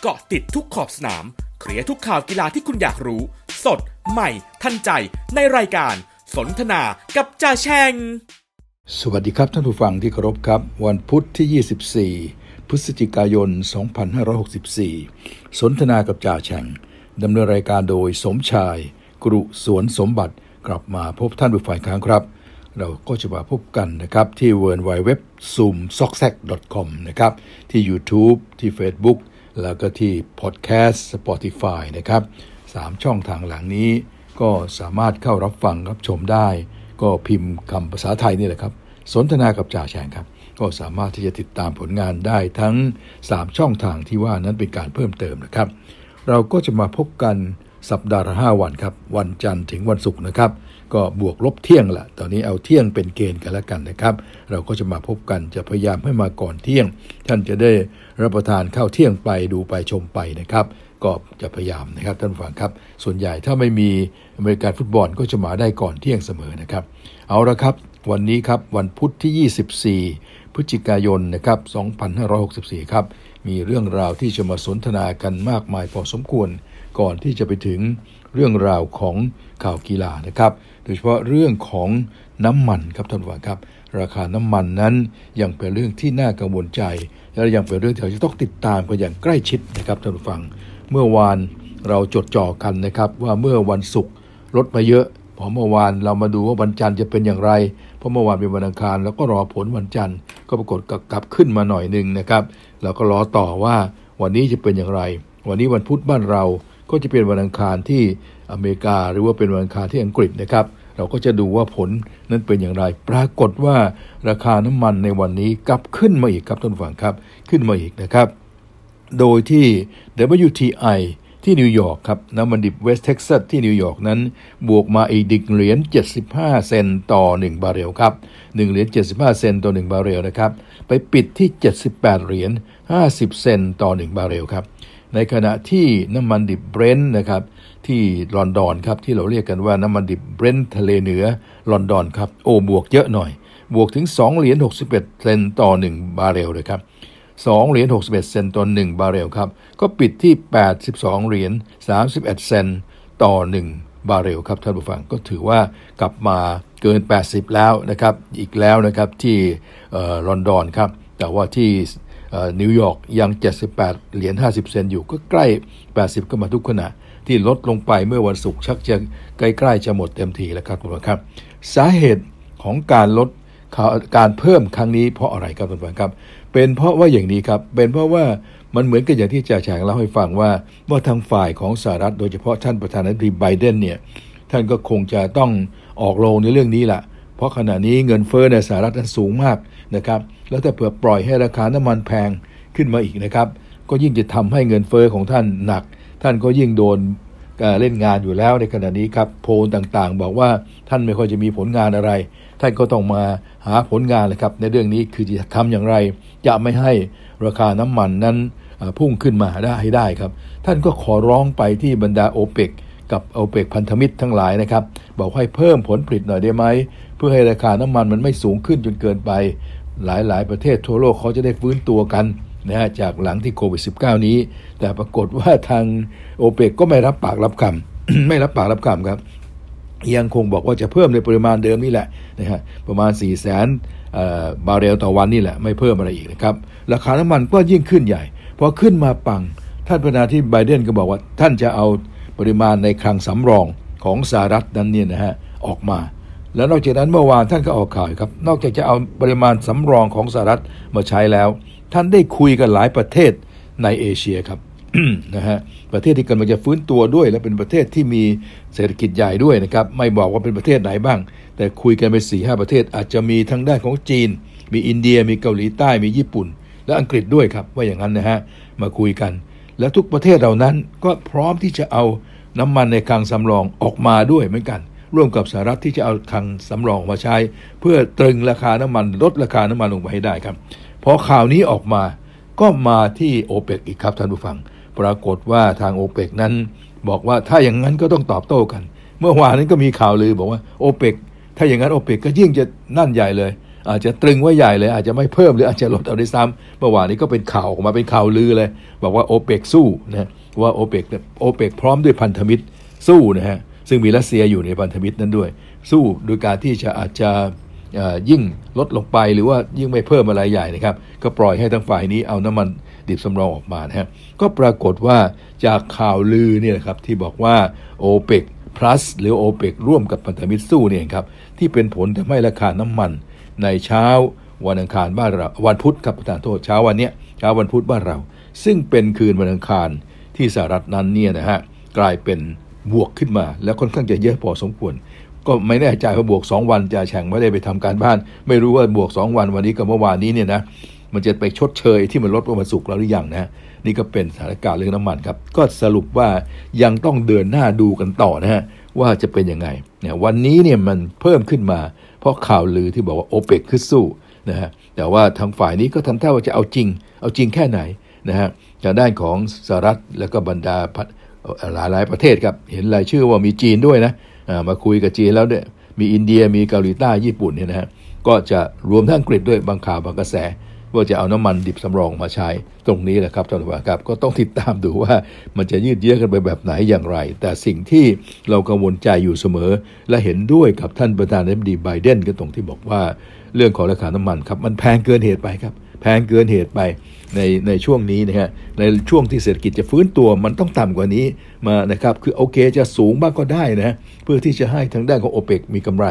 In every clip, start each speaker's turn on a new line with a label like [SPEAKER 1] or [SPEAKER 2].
[SPEAKER 1] เกาะติดทุกขอบสนาม เคลียร์ทุกข่าวกีฬาที่คุณอยากรู้ สด ใหม่ ทันใจ ในรายการ สนทนากับจ่าแชง
[SPEAKER 2] สวัสดีครับท่านผู้ฟังที่เคารพครับ วันพุธที่ 24 พฤศจิกายน 2564 สนทนากับจ่าแฉงดำเนินรายการโดยสมชาย กรุสวนสมบัติกลับมาพบท่านผู้ฝ่ายค้างครับ เราก็จะมาพบกันนะครับที่ w w w zoom s o c k c o m นะครับที่ YouTube ที่ Facebook แล้วก็ที่ Podcast Spotify นะครับสามช่องทางหลังนี้ ก็สามารถเข้ารับฟังรับชมได้ ก็พิมพ์คำภาษาไทยนี่แหละครับ สนทนากับจ่าแฉงครับ ก็สามารถที่จะติดตามผลงานได้ทั้ง 3 ช่องทางที่ว่านั้นเป็นการเพิ่มเติมนะครับ เราก็จะมาพบกันสัปดาห์ละ5วันครับ วันจันทร์ถึงวันศุกร์นะครับ ก็บวกลบเที่ยงละตอนนี้เอาเที่ยงเป็นเกณฑ์กันแล้วกันนะครับ เราก็จะมาพบกันจะพยายามให้มาก่อนเที่ยง ท่านจะได้รับประทานข้าวเที่ยงไปดูไปชมไปนะครับ ก็จะพยายามนะครับท่านฟังครับ ส่วนใหญ่ถ้าไม่มีอเมริกันฟุตบอลก็จะมาได้ก่อนเที่ยงเสมอนะครับ เอาละครับ วันนี้ครับวันพุธที่ 24 พฤศจิกายนนะครับ2564 ครับมีเรื่องราวที่จะมาสนทนากันมากมายพอสมควรก่อนที่จะไปถึง เรื่องราวของข่าวกีฬานะครับ โดยเฉพาะเรื่องของน้ำมันครับท่านผู้ฟังครับ ราคาน้ำมันนั้นยังเป็นเรื่องที่น่ากังวลใจ และยังเป็นเรื่องที่เราจะต้องติดตามกันอย่างใกล้ชิดนะครับท่านผู้ฟัง เมื่อวานเราจดจ่อกันนะครับว่าเมื่อวันศุกร์ลดมาเยอะพอเมื่อวานเรามาดูว่าวันจันทร์จะเป็นอย่างไร เพราะเมื่อวานเป็นวันอังคาร แล้วก็รอผลวันจันทร์ ก็ปรากฏกลับขึ้นมาหน่อยหนึ่งนะครับ เราก็รอต่อว่าวันนี้จะเป็นอย่างไร วันนี้วันพุธบ้านเรา ก็จะเป็นวันอังคารที่อเมริกา หรือว่าเป็นวันอังคารที่อังกฤษนะครับ เราก็จะดูว่าผลนั้นเป็นอย่างไร ปรากฏว่าราคาน้ำมันในวันนี้กลับขึ้นมาอีกครับท่านผู้ฟังครับขึ้นมาอีกนะครับ โดยที่ WTI ที่นิวยอร์กครับน้ำมันดิบเวสต์เท็กซัสที่นิวยอร์กนั้น บวกมาอีกอีกเหรียญ 75 เซนต์ต่อ 1 บาร์เรลครับ1เหรียญ 75 เซนต์ต่อ 1 บาร์เรลนะครับ ไปปิดที่ 78 เหรียญ 50 เซนต์ต่อ 1 บาร์เรลครับ ในขณะที่น้ำมันดิบเบรนท์นะครับที่ลอนดอนครับที่เราเรียกกันว่าน้ำมันดิบเบรนท์ทะเลเหนือลอนดอนครับโอ้บวกเยอะหน่อย บวกถึง 2 เหรียญ61 เซนต์ต่อ 1 บาร์เรลเลยครับ2เหรียญ61 เซนต์ต่อ 1 บาร์เรลครับก็ปิดที่ 82 เหรียญ31 เซนต์ต่อ 1 บาร์เรลครับท่านผู้ฟังก็ถือว่ากลับมาเกิน 80 แล้วนะครับอีกแล้วนะครับที่ลอนดอนครับแต่ว่าที่ นิวยอร์กยัง 78 เหรียญ 50 เซนต์อยู่ก็ใกล้ 80 ก็มาทุกขณะ ที่ลดลงไปเมื่อวันศุกร์ชักจะใกล้ๆจะหมดเต็มทีแล้วครับคุณผู้ชมครับ สาเหตุของการลดการเพิ่มครั้งนี้เพราะอะไรครับท่านผู้ชมครับ เป็นเพราะว่าอย่างนี้ครับเป็นเพราะว่ามันเหมือนกับอย่างที่จ่าแฉงเล่าให้ฟังว่าว่าทางฝ่ายของสหรัฐโดยเฉพาะท่านประธานาธิบดีไบเดนเนี่ยท่านก็คงจะต้องออกโรงในเรื่องนี้แหละเพราะขณะนี้เงินเฟ้อในสหรัฐนั้นสูงมาก นะครับ แล้วถ้าเผื่อปล่อยให้ราคาน้ำมันแพงขึ้นมาอีกนะครับ ก็ยิ่งจะทำให้เงินเฟ้อของท่านหนัก ท่านก็ยิ่งโดนเล่นงานอยู่แล้วในขณะนี้ครับโพลต่างๆ บอกว่าท่านไม่ค่อยจะมีผลงานอะไร ท่านก็ต้องมาหาผลงานเลยครับ ในเรื่องนี้คือจะทำอย่างไร จะไม่ให้ราคาน้ำมันนั้นพุ่งขึ้นมาได้ให้ได้ครับ ท่านก็ขอร้องไปที่บรรดาโอเปกกับโอเปกพันธมิตรทั้งหลายนะครับ บอกให้เพิ่มผลผลิตหน่อยได้ไหม เพื่อให้ราคาน้ำมันมันไม่สูงขึ้นจนเกินไป หลายๆ ประเทศทั่วโลกเขาจะได้ฟื้นตัวกันนะฮะจากหลังที่โควิด -19 นี้ แต่ปรากฏว่าทางโอเปกก็ไม่รับปากรับคำ ไม่รับปากรับคำครับยังคงบอกว่าจะเพิ่มในปริมาณเดิมนี่แหละนะฮะประมาณ 4 0 0แสนบาร์เรลต่อวันนี่แหละ ไม่เพิ่มอะไรอีกนะครับ ราคาน้ำมันก็ยิ่งขึ้นใหญ่พอขึ้นมาปัง ท่านประธานาธิบดีไบเดนก็บอกว่าท่านจะเอาปริมาณในคลังสำรองของสหรัฐนั้นเนี่ยนะฮะออกมา แล้วนอกจากนั้นเมื่อวานท่านก็ออกข่าวครับ นอกจากจะเอาปริมาณสำรองของสหรัฐมาใช้แล้ว ท่านได้คุยกับหลายประเทศในเอเชียครับนะฮะประเทศที่กำลังจะฟื้นตัวด้วย และเป็นประเทศที่มีเศรษฐกิจใหญ่ด้วยนะครับ ไม่บอกว่าเป็นประเทศไหนบ้าง แต่คุยกันไปสี่ห้าประเทศอาจจะมีทั้งด้านของจีน มีอินเดียมีเกาหลีใต้มีญี่ปุ่น และอังกฤษด้วยครับ ว่าอย่างนั้นนะฮะมาคุยกัน และทุกประเทศเหล่านั้นก็พร้อมที่จะเอาน้ำมันในคลังสำรองออกมาด้วยเหมือนกัน ร่วมกับสหรัฐที่จะเอาคลังสำรองมาใช้ เพื่อตรึงราคาน้ำมันลดราคาน้ำมันลงไปให้ได้ครับพอข่าวนี้ออกมาก็มาที่โอเปกอีกครับท่านผู้ฟัง ปรากฏว่าทางโอเปกนั้น บอกว่าถ้าอย่างนั้นก็ต้องตอบโต้กัน เมื่อวานนั้นก็มีข่าวลือบอกว่าโอเปกถ้าอย่างนั้นโอเปกก็ยิ่งจะนั่นใหญ่เลย อาจจะตรึงไว้ใหญ่เลย อาจจะไม่เพิ่มหรืออาจจะลดเอาได้ซ้ำเมื่อวานนี้ก็เป็นข่าวออกมาเป็นข่าวลือเลย บอกว่าโอเปกสู้นะว่าโอเปกโอเปกพร้อมด้วยพันธมิตรสู้นะฮะ ซึ่งมีรัสเซียอยู่ในพันธมิตรนั้นด้วย สู้โดยการที่จะอาจจะยิ่งลดลงไปหรือว่ายิ่งไม่เพิ่มอะไรใหญ่นะครับ ก็ปล่อยให้ทั้งฝ่ายนี้เอาน้ำมันดิบสำรองออกมานะฮะก็ปรากฏว่าจากข่าวลือเนี่ยครับที่บอกว่าโอเปก plus หรือโอเปกร่วมกับพันธมิตรสู้เนี่ยครับที่เป็นผลทำให้ราคาน้ำมัน ในเช้าวันอังคารบ้านเราวันพุธครับประธานโทษเช้าวันเนี้ยเช้าวันพุธบ้านเรา ซึ่งเป็นคืนวันอังคารที่สหรัฐนั้นเนี่ยนะฮะกลายเป็น บวกขึ้นมา แล้วค่อนข้างจะเยอะพอสมควร ก็ไม่แน่ใจว่าบวก 2 วันจะแข่งไม่ได้ไปทำการบ้าน ไม่รู้ว่าบวก 2 วันวันนี้กับเมื่อวานนี้เนี่ยนะมันจะไปชดเชยที่มันลดลงมาสุกแล้วหรือยังนะนี่ก็เป็นสถานการณ์เรื่องน้ำมันครับ ก็สรุปว่ายังต้องเดินหน้าดูกันต่อนะฮะว่าจะเป็นยังไงเนี่ยวันนี้เนี่ยมันเพิ่มขึ้นมา เพราะข่าวลือที่บอกว่าโอเปกขึ้นสู้นะฮะแต่ว่าทางฝ่ายนี้ก็ทำท่าว่าจะเอาจริง เอาจริงแค่ไหนนะฮะจากด้านของสหรัฐและก็บรรดา หลายหลายประเทศครับเห็นรายชื่อว่ามีจีนด้วยนะมาคุยกับจีนแล้วเนี่ยมีอินเดียมีเกาหลีใต้ญี่ปุ่นเนี่ยนะฮะก็จะรวมทั้งอังกฤษด้วยบางข่าวบางกระแส ว่าจะเอาน้ำมันดิบสำรองมาใช้ตรงนี้แหละครับท่านผู้ชมครับก็ต้องติดตามดูว่ามันจะยืดเยื้อกันไปแบบไหนอย่างไร แต่สิ่งที่เรากังวลใจอยู่เสมอ และเห็นด้วยกับท่านประธานาธิบดีไบเดนก็ตรงที่บอกว่า เรื่องของราคาน้ำมันครับมันแพงเกินเหตุไปครับ แพงเกินเหตุไปในในช่วงนี้นะฮะในช่วงที่เศรษฐกิจจะฟื้นตัวมันต้องต่ำกว่านี้มานะครับคือโอเคจะสูงบ้างก็ได้นะเพื่อที่จะให้ทางด้านของโอเปกมีกำไร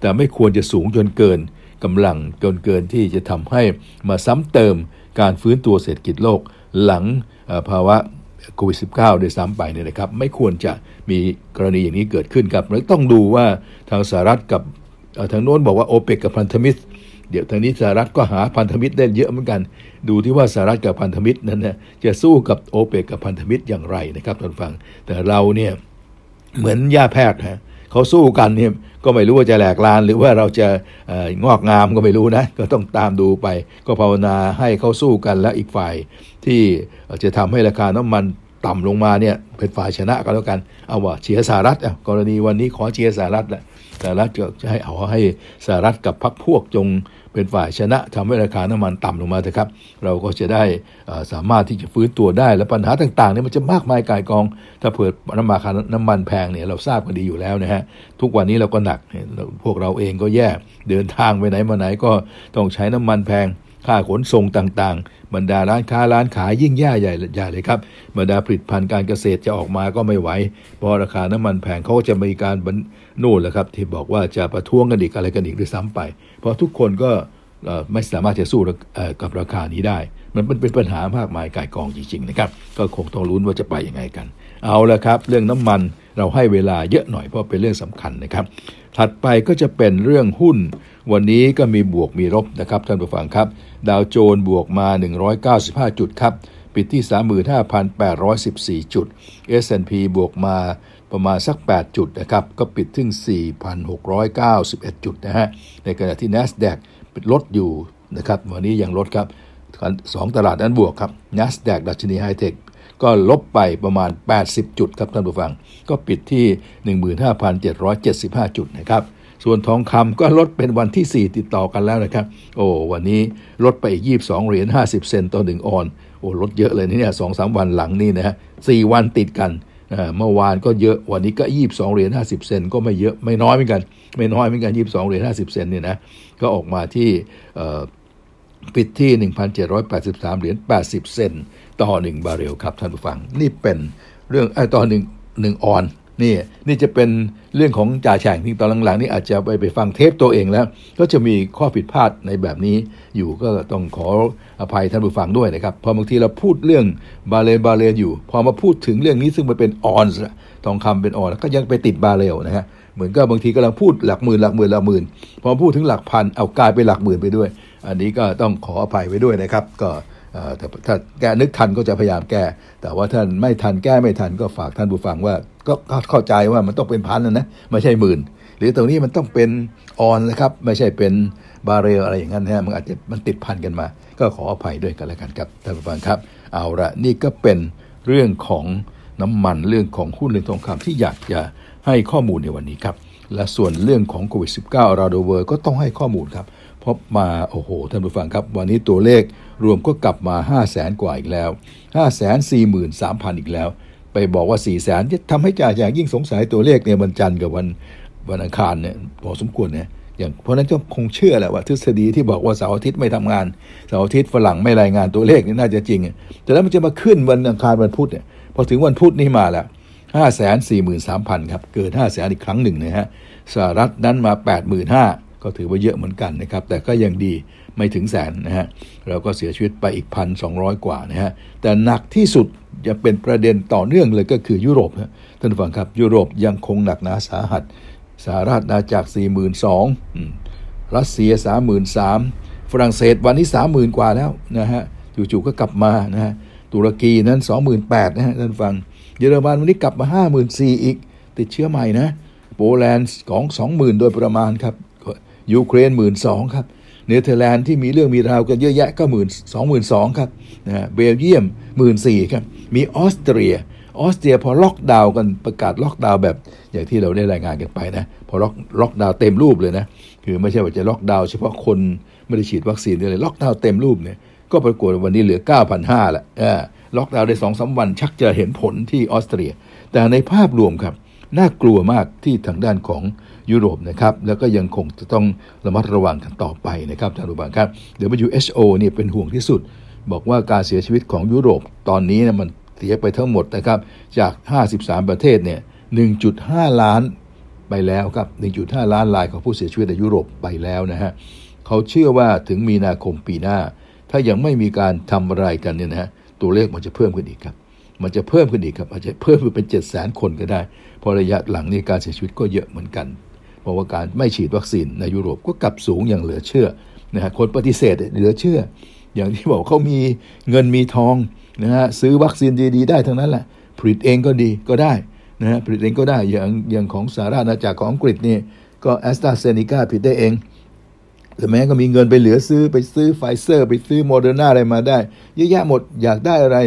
[SPEAKER 2] แต่ไม่ควรจะสูงจนเกินกำลังเกินเกินที่จะทำให้มาซ้ำเติมการฟื้นตัวเศรษฐกิจโลกหลังภาวะโควิด -19 โดยซ้ำไปเนี่ยนะครับไม่ควรจะมีกรณีอย่างนี้เกิดขึ้นครับแล้วต้องดูว่าทางสหรัฐกับทางโน้นบอกว่าโอเปกกับพันธมิตร เดี๋ยวทางนี้สหรัฐก็หาพันธมิตรได้เยอะเหมือนกัน ดูที่ว่าสหรัฐกับพันธมิตรนั้นนะจะสู้กับโอเปกกับพันธมิตรอย่างไรนะครับท่านฟัง แต่เราเนี่ยเหมือนยาแพทย์ฮะเขาสู้กันเนี่ยก็ไม่รู้ว่าจะแหลกลานหรือว่าเราจะงอกงามก็ไม่รู้นะ ก็ต้องตามดูไป ก็ภาวนาให้เขาสู้กันและอีกฝ่ายที่จะทำให้ราคาน้ำมันต่ำลงมาเนี่ยเป็นฝ่ายชนะก็แล้วกันเอาว่าเชียร์สหรัฐกรณีวันนี้ขอเชียร์สหรัฐแหละสหรัฐจะให้เอาให้สหรัฐกับพรรคพวกจง เป็นฝ่ายชนะทำให้ราคาน้ำมันต่ำลงมาเถอะครับ เราก็จะได้สามารถที่จะฟื้นตัวได้และปัญหาต่างๆเนี่ยมันจะมากมายกายกอง ถ้าเผื่อน้ำมันน้ำมันแพงเนี่ยเราทราบกันดีอยู่แล้วนะฮะทุกวันนี้เราก็หนักพวกเราเองก็แย่เดินทางไปไหนมาไหนก็ต้องใช้น้ำมันแพงค่าขนส่งต่างๆ บรรดาร้านค้าร้านขายยิ่งแย่ใหญ่ใหญ่เลยครับบรรดาผลิตภัณฑ์การเกษตรจะออกมาก็ไม่ไหวเพราะราคาน้ำมันแพงเขาจะมีการนู่นแหละครับ ที่บอกว่าจะประท้วงกันอีกอะไรกันอีกด้วยซ้ำไป เพราะทุกคนก็ไม่สามารถจะสู้กับราคานี้ได้ มันเป็นปัญหามากมายกายกองจริงๆนะครับก็คงต้องลุ้นว่าจะไปยังไงกัน เอาละครับ เรื่องน้ำมันเราให้เวลาเยอะหน่อยเพราะเป็นเรื่องสำคัญนะครับ ถัดไปก็จะเป็นเรื่องหุ้น วันนี้ก็มีบวกมีลบนะครับท่านผู้ฟังครับ ดาวโจนบวกมา 195 จุดครับ ปิดที่ 35,814 จุด S&P บวกมาประมาณสัก 8 จุดนะครับ ก็ปิดถึง 4,691 จุดนะฮะ ในขณะที่ NASDAQ ลดอยู่นะครับ วันนี้ยังลดครับสองตลาดนั้นบวกครับ NASDAQ ดัชนีไฮเทค ก็ลบไปประมาณ 80 จุดครับท่านผู้ฟัง ก็ปิดที่ 15,775 จุดนะครับ ส่วนทองคำก็ลดเป็นวันที่ 4 ติดต่อกันแล้วนะครับ โอ้วันนี้ลดไปอีก 22 เหรียญ 50 เซนต์ต่อ 1 ออน โอ้ลดเยอะเลยนี่เนี่ยสองสามวันหลังนี่นะฮะสวันติดกันเมื่อวานก็เยอะวันนี้ก็ยี่บสองเหรียญห้าสิบเซนก็ไม่เยอะไม่น้อยเหมือนกัน ไม่น้อยเหมือนกันยี่บสองเหรียญห้าสิบเซนเนี่ยนะก็ออกมาที่ปิดที่ 1,783 เหรียญ 80 เซน ต่อ1บาเรลครับท่านผู้ฟัง นี่เป็นเรื่องไอ้ต่อหนึ่งหนึ่งออนนี่นี่จะเป็นเรื่องของจ่าแฉ่งที่ตอนหลังๆนี่อาจจะไปไปฟังเทปตัวเองแล้ว ก็จะมีข้อผิดพลาดในแบบนี้อยู่ก็ต้องขออภัยท่านผู้ฟังด้วยนะครับ พอบางทีเราพูดเรื่องบาเลนบาเลนอยู่ พอมาพูดถึงเรื่องนี้ซึ่งมันเป็นออนทองคำเป็นออนก็ยังไปติดบาเลลนะฮะเหมือนกับบางทีกำลังพูดหลักหมื่นหลักหมื่นหลักหมื่นพอพูดถึงหลักพันเอากลายไปหลักหมื่นไปด้วย อันนี้ก็ต้องขออภัยไว้ด้วยนะครับ ก็ แต่ถ้าแก้นึกทันก็จะพยายามแก้ แต่ว่าท่านไม่ทันแก้ไม่ทันก็ฝากท่านผู้ฟังว่า ก็เข้าใจว่ามันต้องเป็นพันนะนะไม่ใช่หมื่น หรือตรงนี้มันต้องเป็นออนนะครับ ไม่ใช่เป็นบาเรลอะไรอย่างนั้นนะมันอาจจะมันติดพันกันมา ก็ขออภัยด้วยกันแล้วกันครับท่านผู้ฟังครับ เอาละนี่ก็เป็นเรื่องของน้ำมันเรื่องของหุ้นเรื่องทองคำที่อยากจะให้ข้อมูลในวันนี้ครับ และส่วนเรื่องของโควิด -19 ราโดเวอร์ก็ต้องให้ข้อมูลครับ เพบมาโอ้โหท่านผู้ฟังครับ วันนี้ตัวเลข รวมก็กลับมา 5 0 0แสนกว่าอีกแล้ว 5 4 3 0 0 0 อีกแล้ว ไปบอกว่า 4 0 0แสนจะทำให้จ่าอย่างยิ่งสงสัยตัวเลขเนี่ยวันจันทร์กับวันวันอังคารเนี่ยพอสมควรเนี่ยอย่างเพราะนั้นก็คงเชื่อแหละว่าทฤษฎีที่บอกว่าเสาร์อาทิตย์ไม่ทำงานเสาร์อาทิตย์ฝรั่งไม่รายงานตัวเลขนี่น่าจะจริง แต่แล้วมันจะมาขึ้นวันอังคารวันพุธเนี่ยพอถึงวันพุธนี่มาแล้วห้าแสนสี่หมื่นสามพันครับเกินห้าแสนอีกครั้งหนึ่งนะฮะสหรัฐนั้นมาแปดหมื่นห้าก็ถือว่าเยอะเหมือนกันนะครับแต่ก็ยังดี ไม่ถึงแสนนะฮะเราก็เสียชีวิตไปอีกพันสองร้อยกว่านะฮะแต่หนักที่สุดจะเป็นประเด็นต่อเนื่องเลยก็คือยุโรปนะท่านผู้ฟังครับยุโรปยังคงหนักหนาสาหัสสหรัฐอาณาจักรสี่หมื่นสองรัสเซียสามหมื่นสามฝรั่งเศสวันนี้สามหมื่นกว่าแล้วนะฮะจู่ๆก็กลับมานะฮะตุรกีนั้นสองหมื่นแปดนะฮะท่านฟัง เยอรมันวันนี้กลับมาห้าหมื่นสี่อีก ติดเชื้อใหม่นะ โปแลนด์ของสองหมื่นโดยประมาณครับ ยูเครนหมื่นสองครับ เนเธอร์แลนด์ที่มีเรื่องมีราวกันเยอะแยะก็หมื่นสองหมื่นสองครับนะเบลเยียมหมื่นสี่ครับ มีออสเตรียออสเตรียพอล็อกดาวน์กันประกาศล็อกดาวน์แบบ อย่างที่เราได้รายงานกันไปนะ พอล็อกล็อกดาวน์เต็มรูปเลยนะ คือไม่ใช่ว่าจะล็อกดาวน์เฉพาะคนไม่ได้ฉีดวัคซีนเลยล็อกดาวน์เต็มรูปเนี่ยก็ปรากฏวันนี้เหลือ 9,500ละล็อกดาวน์ได้สองสามวันชักจะเห็นผลที่ออสเตรีย แต่ในภาพรวมครับ น่ากลัวมากที่ทางด้านของ ยุโรปนะครับแล้วก็ยังคงจะต้องระมัดระวังกันต่อไปนะครับท่านผู้ฟังครับเดี๋ยว WHO เนี่ยเป็นห่วงที่สุด บอกว่าการเสียชีวิตของยุโรปตอนนี้นะมันเสียไปทั้งหมดนะครับจาก 53 ประเทศเนี่ย1.5 ล้านไปแล้วครับ 1.5 ล้านรายของผู้เสียชีวิตในยุโรปไปแล้วนะฮะเขาเชื่อว่าถึงมีนาคมปีหน้า ถ้ายังไม่มีการทำอะไรกันเนี่ยนะฮะตัวเลขมันจะเพิ่มขึ้นอีกครับ มันจะเพิ่มขึ้นอีกครับอาจจะเพิ่มเป็นเจ็ดแสนคนก็ได้ พอระยะหลังนี้การเสียชีวิตก็เยอะเหมือนกัน เพราะว่าการไม่ฉีดวัคซีนในยุโรปก็กลับสูงอย่างเหลือเชื่อนะฮะคนปฏิเสธเหลือเชื่อ อย่างที่บอกเขามีเงินมีทองนะฮะซื้อวัคซีนดีๆ ได้ทั้งนั้นแหละผลิตเองก็ดีก็ได้นะฮะผลิตเองก็ได้อย่างอย่างของสหราชอาณาจักรของอังกฤษนี่ก็แอสตราเซเนกาผลิตได้เองแต่แหมก็มีเงินไปเหลือซื้อไปซื้อไฟเซอร์ ไปซื้อโมเดอร์นาอะไรมาได้ เยอะแยะหมดอยากได้อะไร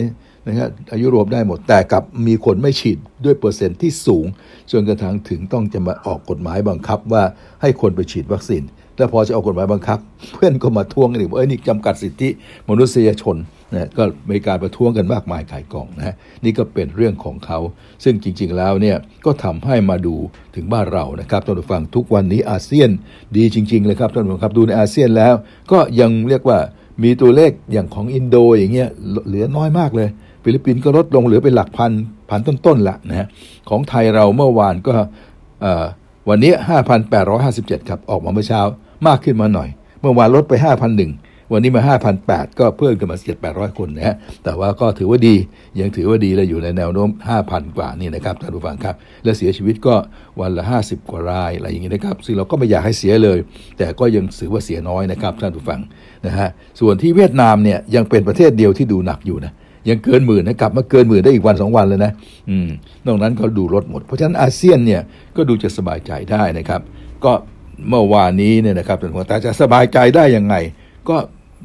[SPEAKER 2] นะครับยุโรปได้หมดแต่กับมีคนไม่ฉีดด้วยเปอร์เซ็นต์ที่สูงจนกระทั่งถึงต้องจะมาออกกฎหมายบังคับว่าให้คนไปฉีดวัคซีนแล้วพอจะออกกฎหมายบังคับ เพื่อนก็มาทวงกันอีกว่าเอ้ยนี่จำกัดสิทธิมนุษยชนนะก็มีการประท้วงกันมากมายขายกล่องนะนี่ก็เป็นเรื่องของเขา ซึ่งจริง ๆแล้วเนี่ยก็ทำให้มาดูถึงบ้านเรานะครับท่านผู้ฟังทุกวันนี้อาเซียนดีจริง ๆ เลยครับท่านผู้ฟังครับดูในอาเซียนแล้ว ก็ยังเรียกว่ามีตัวเลขอย่างของอินโดอย่างเงี้ยเหลือน้อยมากเลย ฟิลิปปินส์ก็ลดลงเหลือเป็นหลักพันพันต้นๆละนะฮะของไทยเราเมื่อวานก็วันนี้ 5,857 ครับ ออกมาเมื่อเช้ามากขึ้นมาหน่อย เมื่อวานลดไป 5,001 วันนี้มา 5,008 ก็เพิ่มขึ้นมา7 800 คนนะฮะแต่ว่าก็ถือว่าดียังถือว่าดีและอยู่ในแนวโน้ม 5,000 กว่านี่นะครับท่านผู้ฟังครับ และเสียชีวิตก็วันละ 50 กว่ารายอะไรอย่างนี้นะครับ ซึ่งเราก็ไม่อยากให้เสียเลย แต่ก็ยังถือว่าเสียน้อยนะครับท่านผู้ฟังนะฮะส่วนที่เวียดนามเนี่ยยังเป็นประเทศเดียวที่ดูหนักอยู่นะ ยังเกินหมื่นนะกลับมาเกินหมื่นได้อีกวันสองวันเลยนะอืมนอกนั้นเขาดูลดหมด เพราะฉะนั้นอาเซียนเนี่ยก็ดูจะสบายใจได้นะครับ ก็เมื่อวานนี้เนี่ยนะครับแต่จะสบายใจได้ยังไง ก็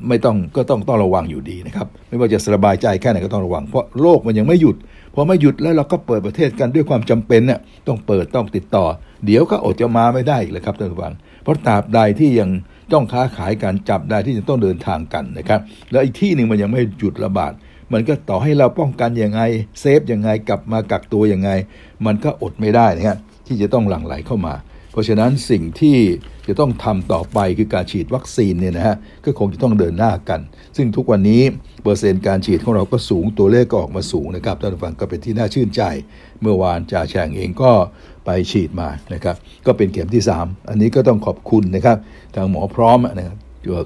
[SPEAKER 2] ไม่ต้องก็ต้องต้องระวังอยู่ดีนะครับไม่ว่าจะสบายใจแค่ไหนก็ต้องระวัง เพราะโลกมันยังไม่หยุดพอไม่หยุดแล้วเราก็เปิดประเทศกันด้วยความจำเป็นเนี่ยต้องเปิดต้องติดต่อ เดี๋ยวก็อดจะมาไม่ได้อีกเลยครับท่านผู้ฟังเพราะตราบใดที่ยังต้องค้าขายกันจับได้ที่จะต้องเดินทางกันนะครับ แล้วอีกที่หนึ่งมันยังไม่หยุดระบาด มันก็ต่อให้เราป้องกันยังไงเซฟยังไงกลับมากักตัวยังไง มันก็อดไม่ได้นะครับที่จะต้องหลั่งไหลเข้ามา เพราะฉะนั้นสิ่งที่จะต้องทำต่อไปคือการฉีดวัคซีนเนี่ยนะฮะก็คงจะต้องเดินหน้ากัน ซึ่งทุกวันนี้เปอร์เซ็นต์การฉีดของเราก็สูงตัวเลขก็ออกมาสูงนะครับท่านผู้ฟังก็เป็นที่น่าชื่นใจ เมื่อวานจ่าแฉ่งเองก็ไปฉีดมานะครับก็เป็นเข็มที่ 3 อันนี้ก็ต้องขอบคุณนะครับทางหมอพร้อมนะครับ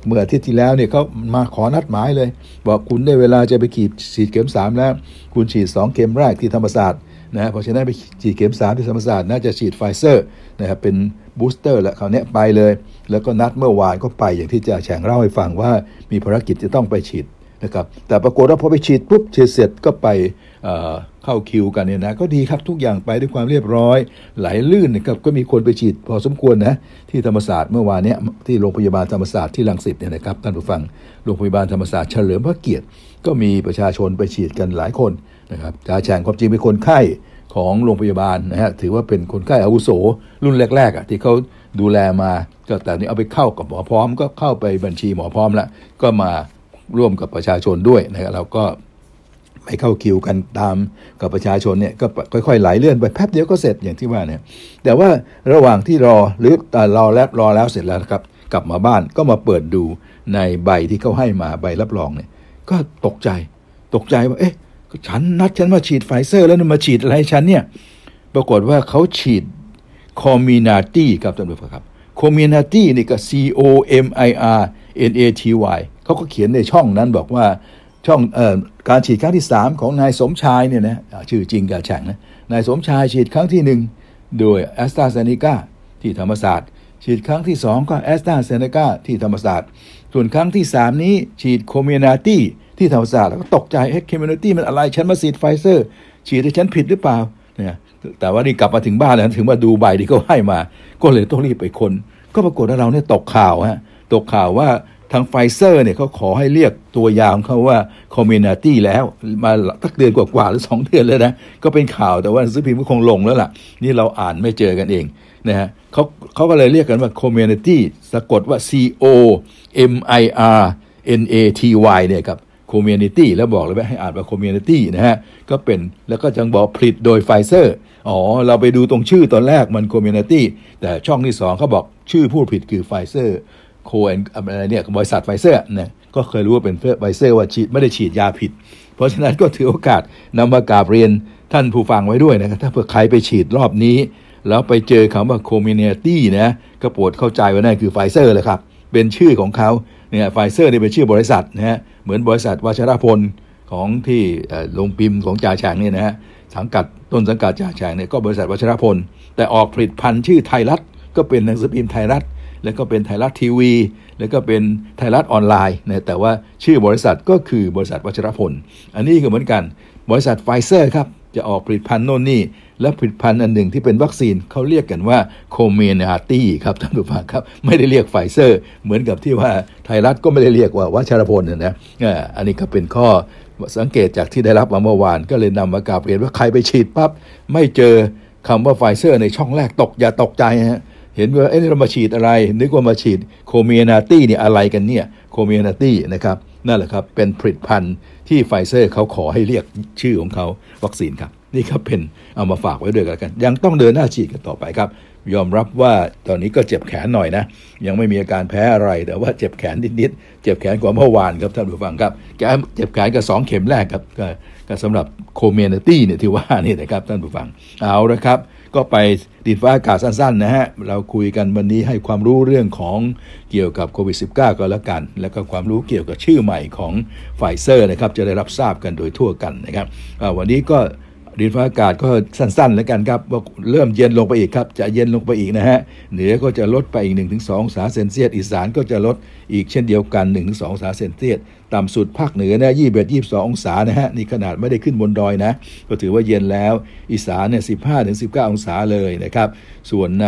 [SPEAKER 2] เมื่ออาทิตย์ที่แล้วเนี่ยเขามาขอนัดหมายเลย บอกคุณได้เวลาจะไปขีดฉีดเข็มสามแล้ว คุณฉีดสองเข็มแรกที่ธรรมศาสตร์นะเพราะฉะนั้นไปฉีดเข็มสามที่ธรรมศาสตร์น่าจะฉีดไฟเซอร์นะครับเป็นบูสเตอร์แล้วเขาเนี้ไปเลย แล้วก็นัดเมื่อวานก็ไปอย่างที่จ่าแฉ่งเล่าให้ฟังว่ามีภารกิจจะต้องไปฉีดนะครับแต่ปรากฏว่าพอไปฉีดปุ๊บฉีดเสร็จก็ไป เข้าคิวกันเนี่ยนะก็ดีครับทุกอย่างไปด้วยความเรียบร้อย ไหลลื่นนะครับก็มีคนไปฉีดพอสมควรนะที่ธรรมศาสตร์เมื่อวานนี้ที่โรงพยาบาลธรรมศาสตร์ที่ลังสิตเนี่ยนะครับท่านผู้ฟังโรงพยาบาลธรรมศาสตร์เฉลิมพระเกียรติ ก็มีประชาชนไปฉีดกันหลายคนนะครับจ่าแฉงความจริงเป็นคนไข้ของโรงพยาบาลนะฮะถือว่าเป็นคนไข้อาวุโส รุ่นแรกๆอะที่เขาดูแลมาก็แต่นี้เอาไปเข้ากับหมอพร้อม ก็เข้าไปบัญชีหมอพร้อมแล้วก็มาร่วมกับประชาชนด้วยนะครับเราก็ ไปเข้าคิวกันตามกับประชาชนเนี่ยก็ค่อยๆไหลเลื่อนไปแป๊บเดียวก็เสร็จอย่างที่ว่าเนี่ยแต่ว่าระหว่างที่รอหรือรอแล้วรอแล้วเสร็จแล้วครับกลับมาบ้านก็มาเปิดดูในใบที่เขาให้มาใบรับรองเนี่ยก็ตกใจตกใจว่าเอ๊ะฉันนัดฉันมาฉีดไฟเซอร์แล้วมาฉีดอะไรฉันเนี่ยปรากฏว่าเขาฉีด Comirnaty ครับท่านผู้ชมครับ Comirnaty นี่ก็ C O M I R N A T Y เขาก็เขียนในช่องนั้นบอกว่า ช่องการฉีดครั้งที่ 3 ของนายสมชายเนี่ยนะชื่อจริงจ่าแฉ่งนะนายสมชายฉีดครั้งที่ 1 โดยแอสตราเซเนกาที่ธรรมศาสตร์ ฉีดครั้งที่ 2 ก็แอสตราเซเนกาที่ธรรมศาสตร์ ส่วนครั้งที่ 3 นี้ฉีด Comirnaty ที่ธรรมศาสตร์แล้วก็ตกใจเฮ้ย Comirnaty มันอะไรฉันมาฉีดไฟเซอร์ ฉีดให้ฉันผิดหรือเปล่าเนี่ยแต่ว่านี่กลับมาถึงบ้านแล้วถึงมาดูใบที่เขาให้มา ก็เลยต้องรีบไปค้น ก็ปรากฏว่าเราเนี่ยตกข่าวฮะตกข่าวว่า ทางไฟเซอร์เนี่ยเขาขอให้เรียกตัวยาของเขาว่า Comirnaty แล้วมาสักเดือนกว่าๆหรือสองเดือนแล้วนะ ก็เป็นข่าวแต่ว่าสื่อพิมพ์ก็คงลงแล้วล่ะ นี่เราอ่านไม่เจอกันเองนะฮะเขาเขาก็เลยเรียกกันว่า Comirnaty สะกดว่า C O M I R N A T Y เนี่ยครับ Comirnaty แล้วบอกเลยว่าให้อ่านว่า Comirnaty นะฮะ ก็เป็นแล้วก็ยังบอกผลิตโดยไฟเซอร์อ๋อ เราไปดูตรงชื่อตอนแรกมัน Comirnaty แต่ช่องที่สองเขาบอกชื่อผู้ผลิตคือไฟเซอร์ โคเอนอะไรเนี่ยบริษัทไฟเซอร์เนี่ยก็เลยรู้ว่าเป็นไฟเซอร์ว่าฉีดไม่ได้ฉีดยาผิด เพราะฉะนั้นก็ถือโอกาสนำมากราบเรียนท่านผู้ฟังไว้ด้วยนะครับถ้าเผื่อใครไปฉีดรอบนี้ แล้วไปเจอคำว่า Comirnaty นะก็โปรดเข้าใจว่านั่นคือไฟเซอร์เลยครับ เป็นชื่อของเขาเนี่ยไฟเซอร์นี่เป็นชื่อบริษัทนะฮะเหมือนบริษัทวัชรพลของที่โรงพิมพ์ของจ่าแฉ่งเนี่ยนะฮะสังกัดต้นสังกัดจ่าแฉ่งเนี่ยก็บริษัทวัชรพล แต่ออกผลิตภัณฑ์ชื่อไทยรัฐก็เป็นหนังสือพิมพ์ไทยรัฐ แล้วก็เป็นไทยรัฐทีวี แล้วก็เป็นไทยรัฐออนไลน์นะแต่ว่าชื่อบริษัทก็คือบริษัทวัชรพล อันนี้ก็เหมือนกัน บริษัทไฟเซอร์ครับจะออกผลิตภัณฑ์โน่นนี่ และผลิตภัณฑ์อันหนึ่งที่เป็นวัคซีนเขาเรียกกันว่าComirnaty ครับท่านผู้ฟังครับ ไม่ได้เรียกไฟเซอร์ เหมือนกับที่ว่าไทยรัฐก็ไม่ได้เรียกว่าวัชรพลนะนะอันนี้ก็เป็นข้อสังเกตจากที่ได้รับมาเมื่อวาน ก็เลยนำมากราบเรียนว่าใครไปฉีดปั๊บไม่เจอคำว่าไฟเซอร์ในช่องแรกตกอย่าตกใจฮะ เห็นว่าเอ้เรามาฉีดอะไร นึกว่ามาฉีด Comirnaty เนี่ยอะไรกันเนี่ย Comirnaty นะครับนั่นแหละครับ เป็นผลิตภัณฑ์ที่ไฟเซอร์เขาขอให้เรียกชื่อของเขาวัคซีนครับ นี่ครับเป็นเอามาฝากไว้ด้วยกัน ยังต้องเดินหน้าฉีดกันต่อไปครับ ยอมรับว่าตอนนี้ก็เจ็บแขนหน่อยนะ ยังไม่มีอาการแพ้อะไร แต่ว่าเจ็บแขนนิดๆ เจ็บแขนกว่าเมื่อวานครับท่านผู้ฟังครับแกเจ็บแขนกับสองเข็มแรกครับก็ก็สำหรับโคเมนตี้เนี่ยที่ว่านี่นะครับท่านผู้ฟังเอาละครับ ก็ไปดินฟ้าอากาศสั้นๆนะฮะ เราคุยกันวันนี้ให้ความรู้เรื่องของเกี่ยวกับโควิด -19 ก็แล้วกัน แล้วก็ความรู้เกี่ยวกับชื่อใหม่ของไฟเซอร์นะครับ จะได้รับทราบกันโดยทั่วกันนะครับวันนี้ก็ ดินฟ้าอากาศก็สั้นๆแล้วกันครับว่าเริ่มเย็นลงไปอีกครับ จะเย็นลงไปอีกนะฮะเหนือก็จะลดไปอีก 1-2องศาเซลเซียสอีสานก็จะลดอีกเช่นเดียวกัน 1-2องศาเซลเซียสต่ำสุดภาคเหนือนะยี่สิบเอ็ดยี่สิบสององศานะฮะนี่ขนาดไม่ได้ขึ้นบนดอยนะ ก็ถือว่าเย็นแล้ว อีสานเนี่ยสิบห้าถึงสิบเก้าองศาเลยนะครับ ส่วนใน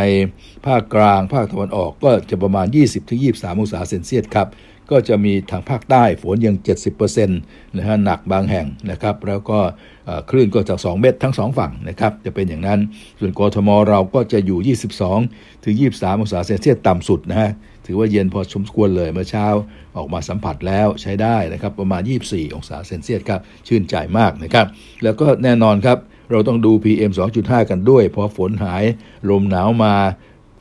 [SPEAKER 2] ภาคกลางภาคตะวันออกก็จะประมาณ 20ถึง23 องศาเซลเซียสครับ ก็จะมีทางภาคใต้ฝนยัง 70%นะฮะหนักบางแห่งนะครับ แล้วก็คลื่นก็จาก2เมตรทั้ง 2 ฝั่งนะครับ จะเป็นอย่างนั้น ส่วนกทมเราก็จะอยู่ 22 ถึง 23 องศาเซนเซียสต่ำสุดนะฮะถือว่าเย็นพอสมควรเลยเมื่อเช้าออกมาสัมผัสแล้วใช้ได้นะครับ ประมาณ 24 องศาเซนเซียสครับชื่นใจมากนะครับ แล้วก็แน่นอนครับ เราต้องดู PM 2.5 กันด้วย พอฝนหายลมหนาวมา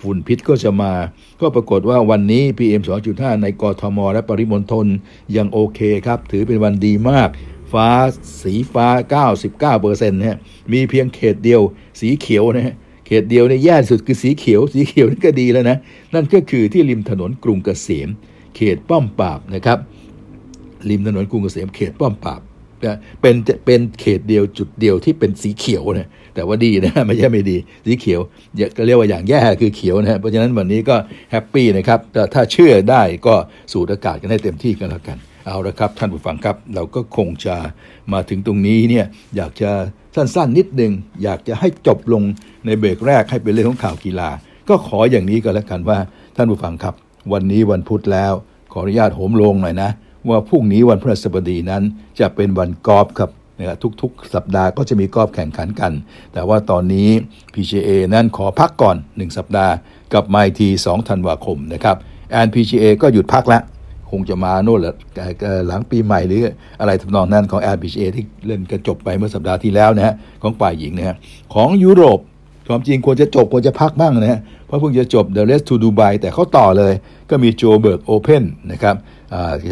[SPEAKER 2] ฝุ่นพิษก็จะมา ก็ปรากฏว่าวันนี้ PM 2.5 ในกรทม และปริมณฑลยังโอเคครับ ถือเป็นวันดีมาก ฟ้าสีฟ้า 99เปอร์เซ็นต์นะฮะมีเพียงเขตเดียวสีเขียวนะฮะเขตเดียวในแย่สุดคือสีเขียว สีเขียวนี่ก็ดีแล้วนะ นั่นก็คือที่ริมถนนกรุงเกษมเขตป้อมปราบนะครับ ริมถนนกรุงเกษมเขตป้อมปราบเป็นเป็นเขตเดียวจุดเดียวที่เป็นสีเขียวนะ แต่ว่าดีนะไม่ใช่ไม่ดี สีเขียวก็เรียกว่าอย่างแย่คือเขียวนะเพราะฉะนั้นวันนี้ก็ happy นะครับแต่ถ้าเชื่อได้ก็สูดอากาศกันให้เต็มที่กันแล้วกัน เอาละครับ ท่านผู้ฟังครับ เราก็คงจะมาถึงตรงนี้เนี่ยอยากจะสั้นๆนิดนึงอยากจะให้จบลงในเบรกแรกให้เป็นเรื่องของข่าวกีฬา ก็ขออย่างนี้ก็แล้วกันว่าท่านผู้ฟังครับ วันนี้วันพุธแล้ว ขออนุญาตโหมโรงหน่อยนะ ว่าพรุ่งนี้วันพฤหัสบดีนั้นจะเป็นวันกอล์ฟครับ นะครับทุกๆ สัปดาห์ก็จะมีกอล์ฟแข่งขันกัน แต่ว่าตอนนี้ PGA นั้นขอพักก่อน 1 สัปดาห์ กับไมที2ธันวาคมนะครับแอน PGA ก็หยุดพักแล้วคงจะมาโน่นแหละหลังปีใหม่หรืออะไรทำนองนั้นของ LPGA ที่เล่นกันจบไปเมื่อสัปดาห์ที่แล้วนะฮะของฝ่ายหญิงนะฮะของยุโรปความจริงควรจะจบควรจะพักบ้างนะฮะเพราะเพิ่งจะจบ The Rest to Dubai แต่เขาต่อเลย ก็มี Joburg Open นะครับ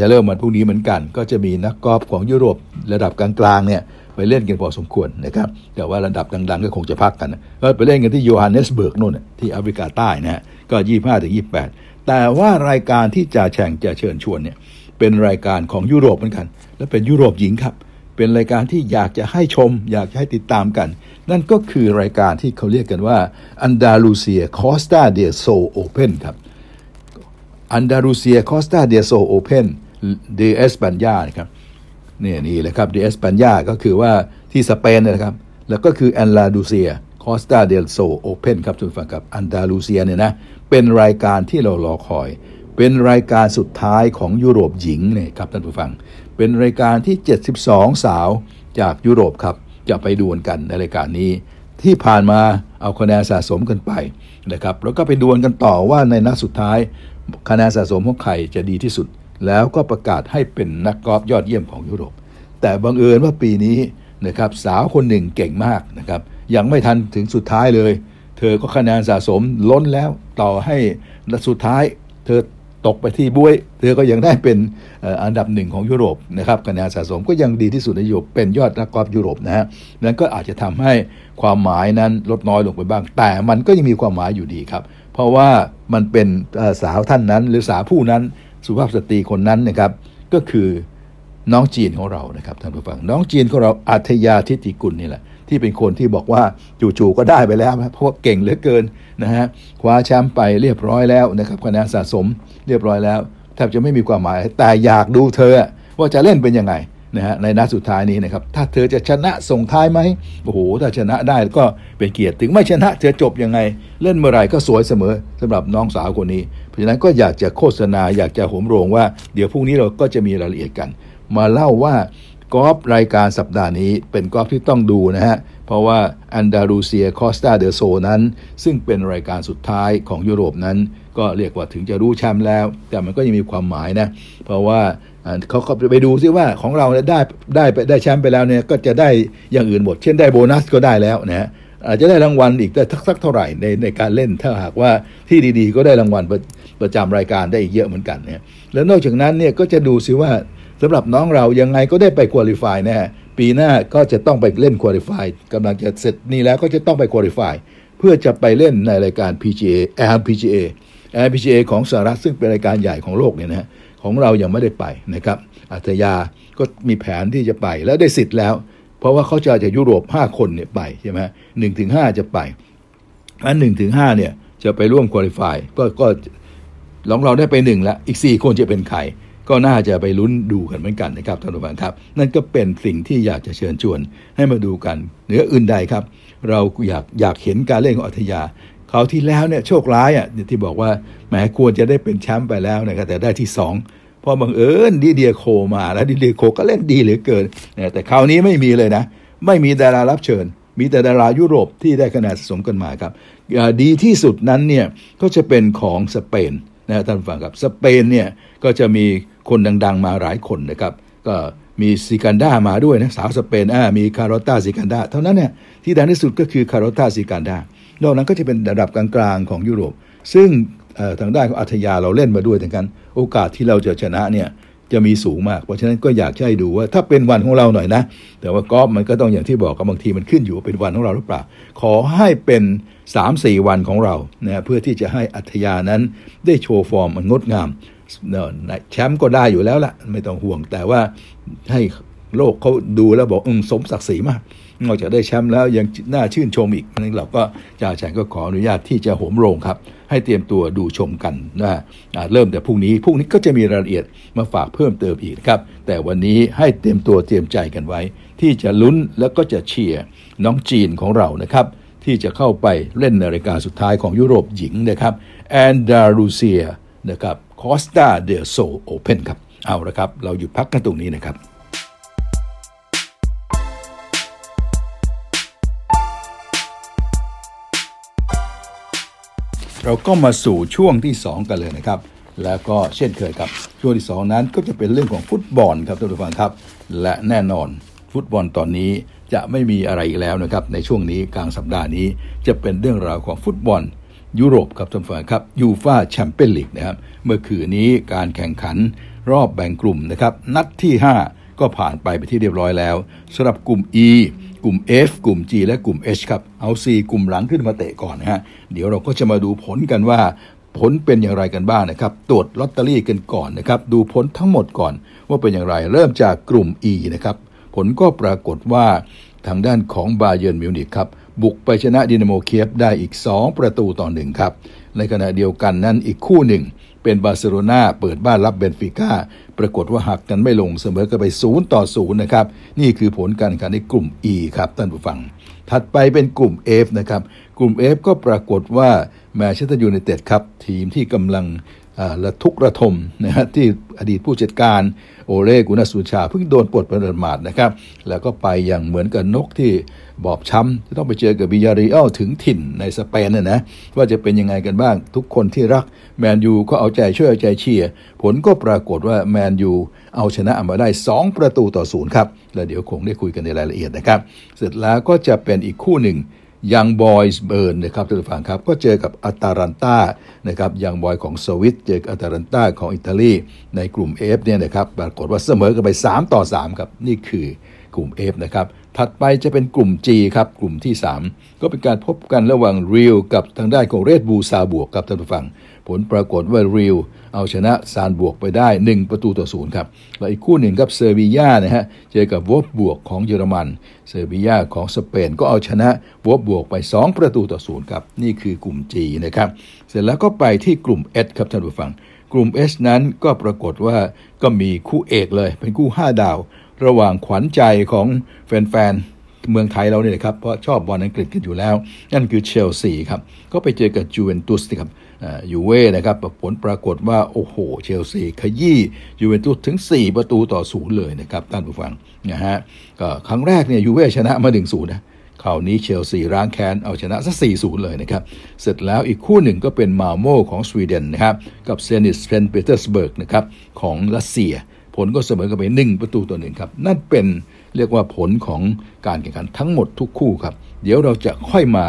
[SPEAKER 2] จะเริ่มวันพรุ่งนี้เหมือนกัน ก็จะมีนักกอล์ฟของยุโรประดับกลางๆเนี่ยไปเล่นกันพอสมควรนะครับ แต่ว่าระดับดัง ๆ ก็คงจะพักกันก็ไปเล่นกันที่โยฮันเนสเบิร์กนู่นที่แอฟริกาใต้นะฮะก็ 25ถึง28 แต่ว่ารายการที่จะแข่งจะเชิญชวนเนี่ยเป็นรายการของยุโรปเหมือนกัน และเป็นยุโรปหญิงครับ เป็นรายการที่อยากจะให้ชม อยากให้ติดตามกัน นั่นก็คือรายการที่เขาเรียกกันว่าAndalucía Costa del Sol Open ครับ Andalucía Costa del Sol Open de España ครับนี่นี่แหละครับ de España ก็คือว่าที่สเปนนะครับ แล้วก็คือ Andalucía Costa del Sol Open ครับทุกฝั่งครับอันดาลูเซียเนี่ยนะเป็นรายการที่เรารอคอย เป็นรายการสุดท้ายของยุโรปหญิงเนี่ยครับท่านผู้ฟัง เป็นรายการที่ 72 สาวจากยุโรปครับจะไปดวลกันในรายการนี้ ที่ผ่านมาเอาคะแนนสะสมกันไปนะครับแล้วก็ไปดวลกันต่อว่าในนัดสุดท้าย คะแนนสะสมของใครจะดีที่สุด แล้วก็ประกาศให้เป็นนักกอล์ฟยอดเยี่ยมของยุโรป แต่บังเอิญว่าปีนี้นะครับสาวคนหนึ่งเก่งมากนะครับยังไม่ทันถึงสุดท้ายเลย เธอก็คะแนนสะสมล้นแล้วต่อให้สุดท้ายเธอตกไปที่บุ้ยเธอก็ยังได้เป็นอันดับหนึ่งของยุโรปนะครับคะแนนสะสมก็ยังดีที่สุดในยุโรปเป็นยอดนักกอล์ฟยุโรปนะฮะนั้นก็อาจจะทำให้ความหมายนั้นลดน้อยลงไปบ้าง แต่มันก็ยังมีความหมายอยู่ดีครับ ราะว่ามันเป็นสาวท่านนั้น หรือสาวผู้นั้นสุภาพสตรีคนนั้นนะครับ ก็คือน้องจีนของเรานะครับท่านผู้ฟัง น้องจีนของเราอัธยาทิติกุลนี่แหละที่เป็นคนที่บอกว่าจู่ๆก็ได้ไปแล้วเพราะว่าเก่งเหลือเกินนะฮะคว้าแชมป์ไปเรียบร้อยแล้วนะครับคะแนนสะสมเรียบร้อยแล้วแทบจะไม่มีความหมายแต่อยากดูเธอว่าจะเล่นเป็นยังไง นะฮะในนัดสุดท้ายนี้นะครับ ถ้าเธอจะชนะส่งท้ายไหมโอ้โห ถ้าชนะได้ก็เป็นเกียรติถึงไม่ชนะเธอจบยังไง เล่นเมื่อไหร่ก็สวยเสมอสำหรับน้องสาวคนนี้ เพราะฉะนั้นก็อยากจะโฆษณาอยากจะโหมโรงว่า เดี๋ยวพรุ่งนี้เราก็จะมีรายละเอียดกัน มาเล่าว่ากอล์ฟรายการสัปดาห์นี้เป็นกอล์ฟที่ต้องดูนะฮะ เพราะว่าอันดาลูเซียคอสตาเดโซนั้น ซึ่งเป็นรายการสุดท้ายของยุโรปนั้น ก็เรียกว่าถึงจะรู้แชมป์แล้ว แต่มันก็ยังมีความหมายนะ เพราะว่า เขาก็ไปดูซิว่าของเราได้ได้ไปได้แชมป์ไปแล้วเนี่ยก็จะได้อย่างอื่นหมด เช่นได้โบนัสก็ได้แล้วนะฮะอาจจะได้รางวัลอีกได้สักเท่าไหร่ในในการเล่นถ้าหากว่าที่ดีๆ ก็ได้รางวัลประประจำรายการได้อีกเยอะเหมือนกันเนี่ยแล้วนอกจากนั้นเนี่ยก็จะดูซิว่าสำหรับน้องเรายังไงก็ได้ไปคุริฟายแน่ปีหน้าก็จะต้องไปเล่นคุริฟายกำลังจะเสร็จนี่แล้วก็จะต้องไปคุริฟายเพื่อจะไปเล่นในรายการ PGA LPGA LPGA ของสหรัฐซึ่งเป็นรายการใหญ่ของโลกเนี่ยนะ ของเรายังไม่ได้ไปนะครับ อัธยาก็มีแผนที่จะไปแล้วได้สิทธิ์แล้ว เพราะว่าเขาจะจากยุโรป 5 คนเนี่ยไปใช่ไหมหนึ่งถึงห้าจะไปอันหนึ่งถึงห้าเนี่ยจะไปร่วมคุริฟายก็ก็ลองเราได้ไปหนึ่งล้วอีก 4 คนจะเป็นใครก็น่าจะไปลุ้นดูกันเหมือนกันนะครับท่านผู้ฟังครับ นั่นก็เป็นสิ่งที่อยากจะเชิญชวนให้มาดูกันเหนืออื่นใดครับ เราอยากอยากเห็นการเล่นของอัธยา เขาที่แล้วเนี่ยโชคร้ายอะที่บอกว่าแหมควรจะได้เป็นแชมป์ไปแล้วนะครับแต่ได้ที่สองเพอบังเอิญดีเดียโคมาแล้วดีเดียโคก็เล่นดีเหลือเกินแต่คราวนี้ไม่มีเลยนะ ไม่มีดารารับเชิญ มีแต่ดารายุโรปที่ได้คะแนนสะสมกันมาครับดีที่สุดนั้นเนี่ยก็จะเป็นของสเปนนะท่านฟังครับสเปนเนี่ยก็จะมีคนดัง ๆ มาหลายคนนะครับ ก็มีซิกันดามาด้วยนะสาวสเปนอ่ามีคาร์โลตาซิกันดาเท่านั้นเนี่ยที่ดังที่สุดก็คือคาร์โลตาซิกันดา นอกนั้นก็จะเป็นระดับกลางๆของยุโรป ซึ่งทางด้านของอาฒยาเราเล่นมาด้วยทั้งกัน โอกาสที่เราจะชนะเนี่ยจะมีสูงมาก เพราะฉะนั้นก็อยากให้ดูว่าถ้าเป็นวันของเราหน่อยนะ แต่ว่ากอล์ฟมันก็ต้องอย่างที่บอกกับบางทีมันขึ้นอยู่ว่าเป็นวันของเราหรือเปล่า ขอให้เป็น 3-4 วันของเรานะเพื่อที่จะให้อัธยานั้นได้โชว์ฟอร์มมันงดงามแชมป์ก็ได้อยู่แล้วล่ะไม่ต้องห่วงแต่ว่าให้ โลกเขาดูแล้วบอกอืสมศักดิ์ศรีมาก นอกจากได้แชมป์แล้วยังน่าชื่นชมอีกนั่นเราก็จ่าแฉงก็ขออนุญาตที่จะโหมโรงครับ ให้เตรียมตัวดูชมกันนะเริ่มแต่พรุ่งนี้พรุ่งนี้ก็จะมีรายละเอียดมาฝากเพิ่มเติมอีกครับ แต่วันนี้ให้เตรียมตัวเตรียมใจกันไว้ ที่จะลุ้นแล้วก็จะเชียร์น้องจีนของเรานะครับ ที่จะเข้าไปเล่นในรายการสุดท้ายของยุโรปหญิงนะครับ Andalucía นะครับ Costa del Sol Open ครับเอาละครับ เราหยุดพักกันตรงนี้นะครับ เราก็มาสู่ช่วงที่ 2 กันเลยนะครับ แล้วก็เช่นเคยครับช่วงที่ 2 นั้นก็จะเป็นเรื่องของฟุตบอลครับท่านผู้ฟังครับ และแน่นอนฟุตบอลตอนนี้จะไม่มีอะไรอีกแล้วนะครับ ในช่วงนี้กลางสัปดาห์นี้จะเป็นเรื่องราวของฟุตบอลยุโรปครับท่านผู้ฟังครับยูฟาแชมเปี้ยนลีกนะครับเมื่อคืนนี้การแข่งขันรอบแบ่งกลุ่มนะครับ นัดที่ 5 ก็ผ่านไปไปที่เรียบร้อยแล้วสำหรับกลุ่ม E กลุ่ม F กลุ่ม G และกลุ่ม H ครับ เอา C กลุ่มหลังขึ้นมาเตะก่อนนะฮะ เดี๋ยวเราก็จะมาดูผลกันว่าผลเป็นอย่างไรกันบ้างนะครับ ตรวจลอตเตอรี่กันก่อนนะครับ ดูผลทั้งหมดก่อน ว่าเป็นอย่างไร เริ่มจากกลุ่ม E นะครับ ผลก็ปรากฏว่าทางด้านของบาเยิร์นมิวนิกครับ บุกไปชนะดินาโมเคียฟได้อีก 2 ประตูต่อหนึ่งครับ ในขณะเดียวกันนั้นอีกคู่หนึ่ง เป็นบาร์เซโลนาเปิดบ้านรับเบนฟิก้า ปรากฏว่าหักกันไม่ลงเสมอกันไป0ต่อ0นะครับ นี่คือผลการแข่งขันในกลุ่ม E ครับท่านผู้ฟัง ถัดไปเป็นกลุ่ม F นะครับ กลุ่ม F ก็ปรากฏว่าแมนเชสเตอร์ยูไนเต็ดครับ ทีมที่กำลัง ระทุกข์ระทมนะฮะที่อดีตผู้จัดการโอเล่กุนนาร์โซลชาเพิ่งโดนปลดมาหมาดๆนะครับ แล้วก็ไปอย่างเหมือนกับนกที่บอบช้ำจะต้องไปเจอกับบียาร์เรอัลถึงถิ่นในสเปนนะนะว่าจะเป็นยังไงกันบ้าง ทุกคนที่รักแมนยูก็เอาใจช่วยเอาใจเชียร์ผลก็ปรากฏว่าแมนยูเอาชนะมาได้ 2 ประตูต่อศูนย์ครับ แล้วเดี๋ยวคงได้คุยกันในรายละเอียดนะครับ เสร็จแล้วก็จะเป็นอีกคู่หนึ่ง ยังบอยส์เบิร์นนะครับท่านผู้ฟังครับ ก็เจอกับอัตารันตานะครับยังบอยของสวิตเจอกับอัตารันตาของอิตาลีในกลุ่ม F เนี่ยนะครับปรากฏว่าเสมอกันไป 3 ต่อ 3 ครับ นี่คือกลุ่ม F นะครับ ถัดไปจะเป็นกลุ่ม G ครับ กลุ่มที่ 3 ก็เป็นการพบกันระหว่างเรียวกับทางด้านของเรดบูซาบวกครับท่านผู้ฟัง ผลปรากฏว่ารียลเอาชนะซานบวกไปได้ 1 ประตูต่อศูนย์ครับ และอีกคู่หนึ่งครับเซบีย่านะฮะเจอกับโวล์ฟสบวร์กของเยอรมัน เซบีย่าของสเปนก็เอาชนะโวล์ฟสบวร์กไป 2 ประตูต่อศูนย์ครับ นี่คือกลุ่ม G นะครับ เสร็จแล้วก็ไปที่กลุ่ม S ครับท่านผู้ฟัง กลุ่ม S นั้นก็ปรากฏว่าก็มีคู่เอกเลย เป็นคู่ 5 ดาว ระหว่างขวัญใจของแฟนๆเมืองไทยเราเนี่ยนะครับ เพราะชอบบอลอังกฤษกันอยู่แล้ว นั่นคือเชลซีครับ ก็ไปเจอกับยูเวนตุสครับ ยูเว่นะครับผลปรากฏว่า โอ้โห เชลซี ขยี้ยูเวนตุสถึง 4 ประตูต่อศูนย์เลยนะครับท่านผู้ฟังนะฮะก็ครั้งแรกเนี่ยยูเว่ชนะมา1 0นย์นะคราวนี้เชลซีล้างแค้นเอาชนะซะ4-0 เลยนะครับ เสร็จแล้วอีกคู่หนึ่งก็เป็นมัลโม่ของสวีเดนนะครับ กับเซนิตเซนต์ปีเตอร์สเบิร์กนะครับของรัสเซีย ผลก็เสมอกันไป1ประตูต่อหนึ่งครับ นั่นเป็นเรียกว่าผลของการแข่งขันทั้งหมดทุกคู่ครับ เดี๋ยวเราจะค่อยมา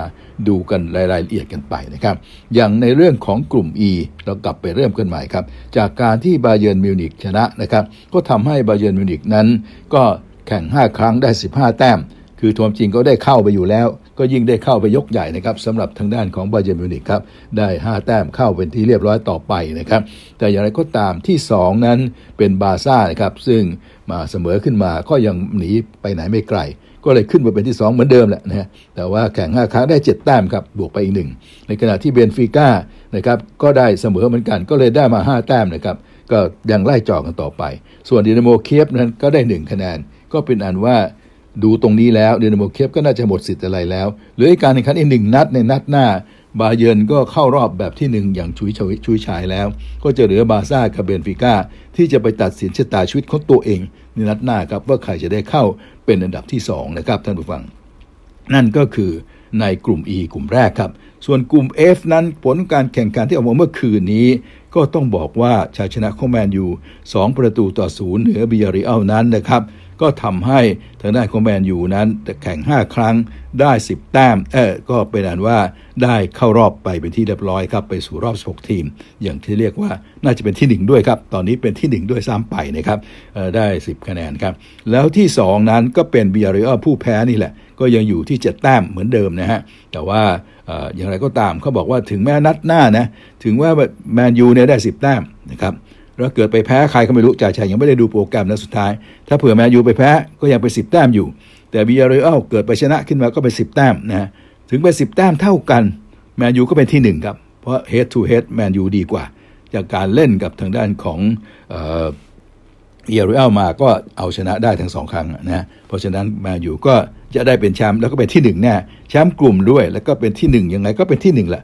[SPEAKER 2] ดูกันรายละเอียดกันไปนะครับ อย่างในเรื่องของกลุ่ม E เรากลับไปเริ่มกันใหม่ครับ จากการที่บาเยิร์นมิวนิกชนะนะครับ ก็ทำให้บาเยิร์นมิวนิกนั้น ก็แข่ง 5 ครั้งได้ 15 แต้ม คือความจริงก็ได้เข้าไปอยู่แล้ว ก็ยิ่งได้เข้าไปยกใหญ่นะครับสำหรับทางด้านของบาเยิร์นมิวนิกครับได้ 5 แต้มเข้าเป็นที่เรียบร้อยต่อไปนะครับ แต่อย่างไรก็ตามที่ 2 นั้นเป็นบาร์ซ่านะครับซึ่งมาเสมอขึ้นมาก็ยังหนีไปไหนไม่ไกล ก็เลยขึ้นมาเป็นที่ 2 เหมือนเดิมแหละนะฮะแต่ว่าแข่ง 5 ครั้งได้ 7 แต้มครับบวกไปอีกหนึ่งในขณะที่เบนฟิก้านะครับก็ได้เสมอเหมือนกัน ก็เลยได้มา 5 แต้มนะครับก็ยังไล่จ่อกันต่อไป ส่วนดินาโมเคียฟนั้นก็ได้ 1 คะแนน ก็เป็นอันว่าดูตรงนี้แล้วดินาโมเคียฟก็น่าจะหมดสิทธิ์อะไรแล้วเหลืออีกการแข่งขันอีกหนึ่งนัดในนัดหน้าบาเยิร์นก็เข้ารอบแบบที่หนึ่งอย่างฉุยฉุยฉายแล้ว ก็จะเหลือบาซ่ากับเบนฟิก้าที่จะไปตัดสินชะตาชีวิตของตัวเองในนัดหน้าครับว่าใครจะได้เข้า เป็นอันดับที่2นะครับท่านผู้ฟัง นั่นก็คือในกลุ่ม E กลุ่มแรกครับ ส่วนกลุ่ม F นั้นผลการแข่งขันที่ออกมาเมื่อคืนนี้ ก็ต้องบอกว่าชัยชนะของแมนยู2ประตูต่อศูนย์เหนือบิยาริอัลนั้นนะครับ ก็ทำให้ทางด้านของแมนยูนั้นแข่ง 5 ครั้งได้ 10 แต้มเออก็เป็นอันว่าได้เข้ารอบไปเป็นที่เรียบร้อยครับ ไปสู่รอบ 16 ทีม อย่างที่เรียกว่าน่าจะเป็นที่ 1 ด้วยครับ ตอนนี้เป็นที่ 1 ด้วยซ้ำไปนะครับได้ 10 คะแนนครับ แล้วที่ 2 นั้นก็เป็นบีอาริอผู้แพ้นี่แหละ ก็ยังอยู่ที่ 7 แต้มเหมือนเดิมนะฮะแต่ว่าอย่างไรก็ตามเขาบอกว่าถึงแม้นัดหน้านะถึงว่าแมนยูเนี่ยได้ 10 แต้มนะครับ แล้วเกิดไปแพ้ใครก็ไม่รู้จ่าชัยยังไม่ได้ดูโปรแกรมนะสุดท้าย ถ้าเผื่อแมนยูไปแพ้ก็ยังไปสิบแต้มอยู่ แต่บีอาร์เรอัลเกิดไปชนะขึ้นมาก็ไปสิบแต้มนะถึงไปสิบแต้มเท่ากันแมนยูก็เป็นที่หนึ่งครับ เพราะ head to head แมนยูดีกว่า จากการเล่นกับทางด้านของเอ่อเอเรอัลมาก็เอาชนะได้ทั้งสองครั้งนะเพราะฉะนั้นแมนยูก็จะได้เป็นแชมป์แล้วก็เป็นที่หนึ่งแน่แชมป์กลุ่มด้วย แล้วก็เป็นที่หนึ่งยังไงก็เป็นที่หนึ่งแหละ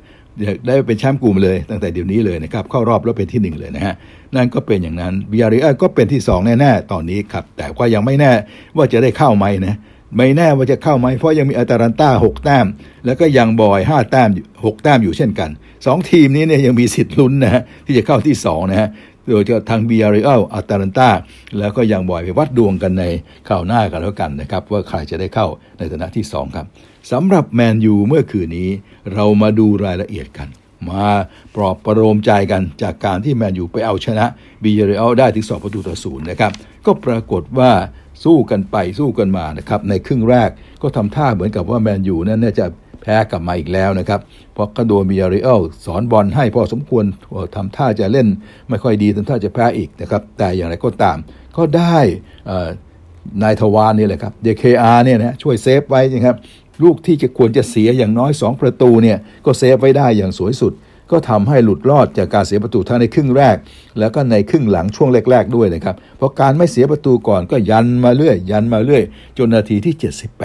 [SPEAKER 2] ได้เป็นแชมป์กลุ่มเลย ตั้งแต่เดี๋ยวนี้เลยนะครับ เข้ารอบแล้วเป็นที่หนึ่งเลยนะฮะ นั่นก็เป็นอย่างนั้นบิอาริอาก็เป็นที่สองแน่ๆ ตอนนี้ครับ แต่ว่ายังไม่แน่ว่าจะได้เข้าไหมนะไม่แน่ว่าจะเข้าไหมเพราะยังมีอาตาลันต้าหกแต้ม แล้วก็ยังบอยห้าแต้มหกแต้มอยู่เช่นกันสองทีมนี้เนี่ยยังมีสิทธิ์ลุ้นนะฮะที่จะเข้าที่สองนะฮะโดยจะทางบีอาริเอลอาตาลันต้าแล้วก็ยังบอยไปวัดดวงกันในข่าวหน้ากันแล้วกันนะครับ ว่าใครจะได้เข้าในฐานะที่สองครับ สำหรับแมนยูเมื่อคืนนี้ เรามาดูรายละเอียดกัน มาปลอบประโลมใจกันจากการที่แมนยูไปเอาชนะบียาร์เรอัลได้ถึงสองประตูต่อศูนย์นะครับ ก็ปรากฏว่าสู้กันไปสู้กันมานะครับ ในครึ่งแรกก็ทำท่าเหมือนกับว่าแมนยูนั้นจะแพ้กลับมาอีกแล้วนะครับ เพราะก็โดนบียาร์เรอัลสอนบอลให้พอสมควรทำท่าจะเล่นไม่ค่อยดีทำท่าจะแพ้อีกนะครับ แต่อย่างไรก็ตาม ก็ได้นายทวารนี่แหละครับ เดเคอา เนี่ยนะช่วยเซฟไว้นะครับ ลูกที่จะควรจะเสียอย่างน้อย 2 ประตูเนี่ยก็เซฟไว้ได้อย่างสวยสุด ก็ทำให้หลุดรอดจากการเสียประตูทั้งในครึ่งแรก แล้วก็ในครึ่งหลังช่วงแรก ๆ ด้วยนะครับ เพราะการไม่เสียประตูก่อนก็ยันมาเรื่อย ยันมาเรื่อย จนนาทีที่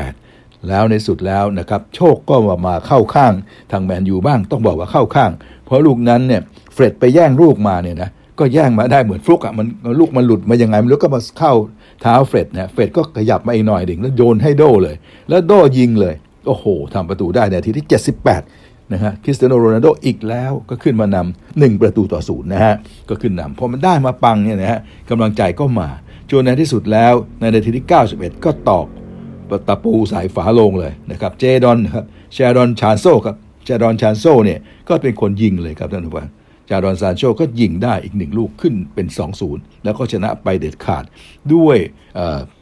[SPEAKER 2] 78 แล้วในสุดแล้วนะครับโชคก็มามาเข้าข้างทางแมนยูบ้างต้องบอกว่าเข้าข้าง เพราะลูกนั้นเนี่ยเฟร็ดไปแย่งลูกมาเนี่ยนะก็แย่งมาได้เหมือนฟลุกอะ่ะมันลูกมันหลุดมายังไงมันแล้วก็มาเข้า เท้าเฟร็ดนะเฟร็ดก็ขยับมาอีกหน่อยดึงแล้วโยนให้โดเลย แล้วโดยิงเลย โอ้โหทำประตูได้ในทีที่ 78 นะฮะคริสเตียโนโรนัลโดอีกแล้วก็ขึ้นมานำหนึ่งประตูต่อศูนย์นะฮะ ก็ขึ้นนำพอมันได้มาปังเนี่ยนะฮะกำลังใจก็มาจนในที่สุดแล้วในนาทีที่ 91 ก็ตอกตะปูสายฝาลงเลยนะครับเจดอนครับเชดอนชานโซครับเชดอนชานโซเนี่ยก็เป็นคนยิงเลยครับท่านผู้ฟัง จารอนซานโชก็ยิงได้อีกหนึ่งลูกขึ้นเป็น 2-0 แล้วก็ชนะไปเด็ดขาดด้วย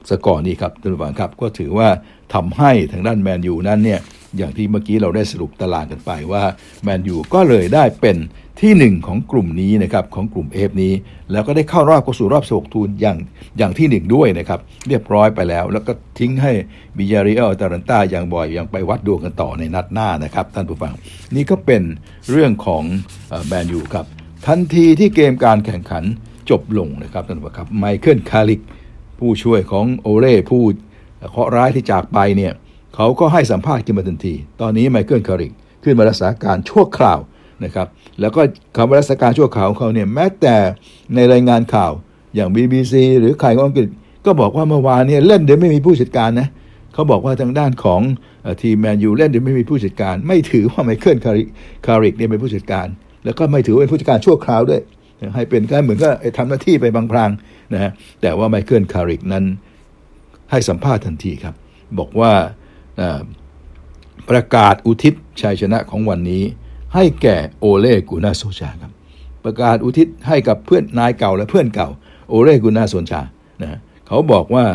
[SPEAKER 2] สกอร์นี้ครับท่านผู้ฟังครับก็ถือว่าทำให้ทางด้านแมนยูนั้นเนี่ยอย่างที่เมื่อกี้เราได้สรุปตารางกันไปว่าแมนยูก็เลยได้เป็นที่หนึ่งของกลุ่มนี้นะครับของกลุ่มเอฟนี้ แล้วก็ได้เข้ารอบเข้าสู่รอบสกทูนอย่างอย่างที่หนึ่งด้วยนะครับเรียบร้อยไปแล้ว แล้วก็ทิ้งให้บิยาริเอลตารันต้าอย่างบ่อยยังไปวัดดวงกันต่อในนัดหน้านะครับท่านผู้ฟัง นี่ก็เป็น เรื่องของแมนยูครับ ทันทีที่เกมการแข่งขันจบลงนะครับท่านผู้ฟังครับไมเคิลคาร์ริก ผู้ช่วยของโอเล่ผู้เคราะห์ร้ายที่จากไปเนี่ยเขาก็ให้สัมภาษณ์ขึ้นมาทันที ตอนนี้ไมเคิลคาร์ริกขึ้นมารักษาการชั่วคราวนะครับ แล้วก็คำว่ารักษาการชั่วคราวของเขาเนี่ยแม้แต่ในรายงานข่าวอย่าง BBC หรือใครของอังกฤษก็บอกว่าเมื่อวานเนี่ยเล่นโดยไม่มีผู้จัดการนะ เขาบอกว่าทางด้านของทีมแมนยูเล่นโดยไม่มีผู้จัดการ ไม่ถือว่าไมเคิลคาร์ริกคาร์ริกเนี่ยเป็นผู้จัดการ แล้วก็ไม่ถือว่าเป็นผู้จัดการชั่วคราวด้วย ให้เป็นแค่เหมือนก็ทำหน้าที่ไปพลางพลางนะฮะแต่ว่าไมเคิลคาร์ริกนั้นให้สัมภาษณ์ทันทีครับ บอกว่าประกาศอุทิศชัยชนะของวันนี้ ให้แก่โอเล่กูนาโซชาครับ ประกาศอุทิศให้กับเพื่อนนายเก่าและเพื่อนเก่า โอเล่กูนาโซชานะเขาบอกว่า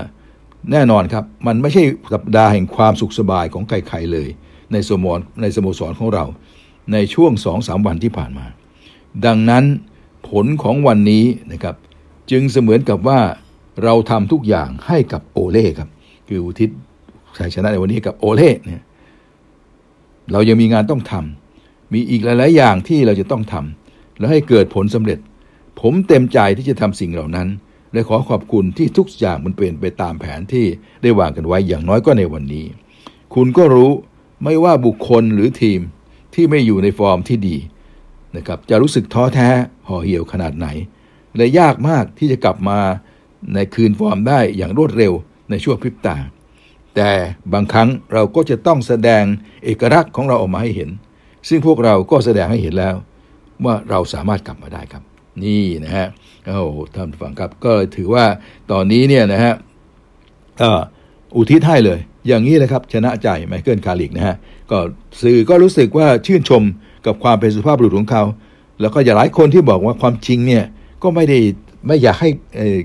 [SPEAKER 2] แน่นอนครับ มันไม่ใช่สัปดาห์แห่งความสุขสบายของใครๆเลย ในสมรในสโมสรของเรา ในช่วงสองสามวันที่ผ่านมา ดังนั้นผลของวันนี้นะครับ จึงเสมือนกับว่าเราทำทุกอย่างให้กับโอเล่ครับ คืออุทิศชัยชนะในวันนี้กับโอเล่เนี่ยเรายังมีงานต้องทำมีอีกหลาย ๆ อย่างที่เราจะต้องทำแล้วให้เกิดผลสำเร็จ ผมเต็มใจที่จะทำสิ่งเหล่านั้น และขอขอบคุณที่ทุกอย่างมันเป็นไปตามแผนที่ได้วางกันไว้อย่างน้อยก็ในวันนี้ คุณก็รู้ไม่ว่าบุคคลหรือทีมที่ไม่อยู่ในฟอร์มที่ดีนะครับจะรู้สึกท้อแท้ห่อเหี่ยวขนาดไหน และยากมากที่จะกลับมาในคืนฟอร์มได้อย่างรวดเร็วในช่วงพริบตา แต่บางครั้งเราก็จะต้องแสดงเอกลักษณ์ของเราออกมาให้เห็น ซึ่งพวกเราก็แสดงให้เห็นแล้ว ว่าเราสามารถกลับมาได้ครับ นี่นะฮะโอ้ท่านฟังครับ ก็ถือว่าตอนนี้เนี่ยนะฮะอุทิศให้เลย อย่างนี้เลยครับ ชนะใจไมเคิลคาริกนะฮะก็สื่อก็รู้สึกว่าชื่นชมกับความเป็นสุภาพบุรุษของเขา แล้วก็อย่าหลายคนที่บอกว่าความจริงเนี่ยก็ไม่ได้ไม่อยากให้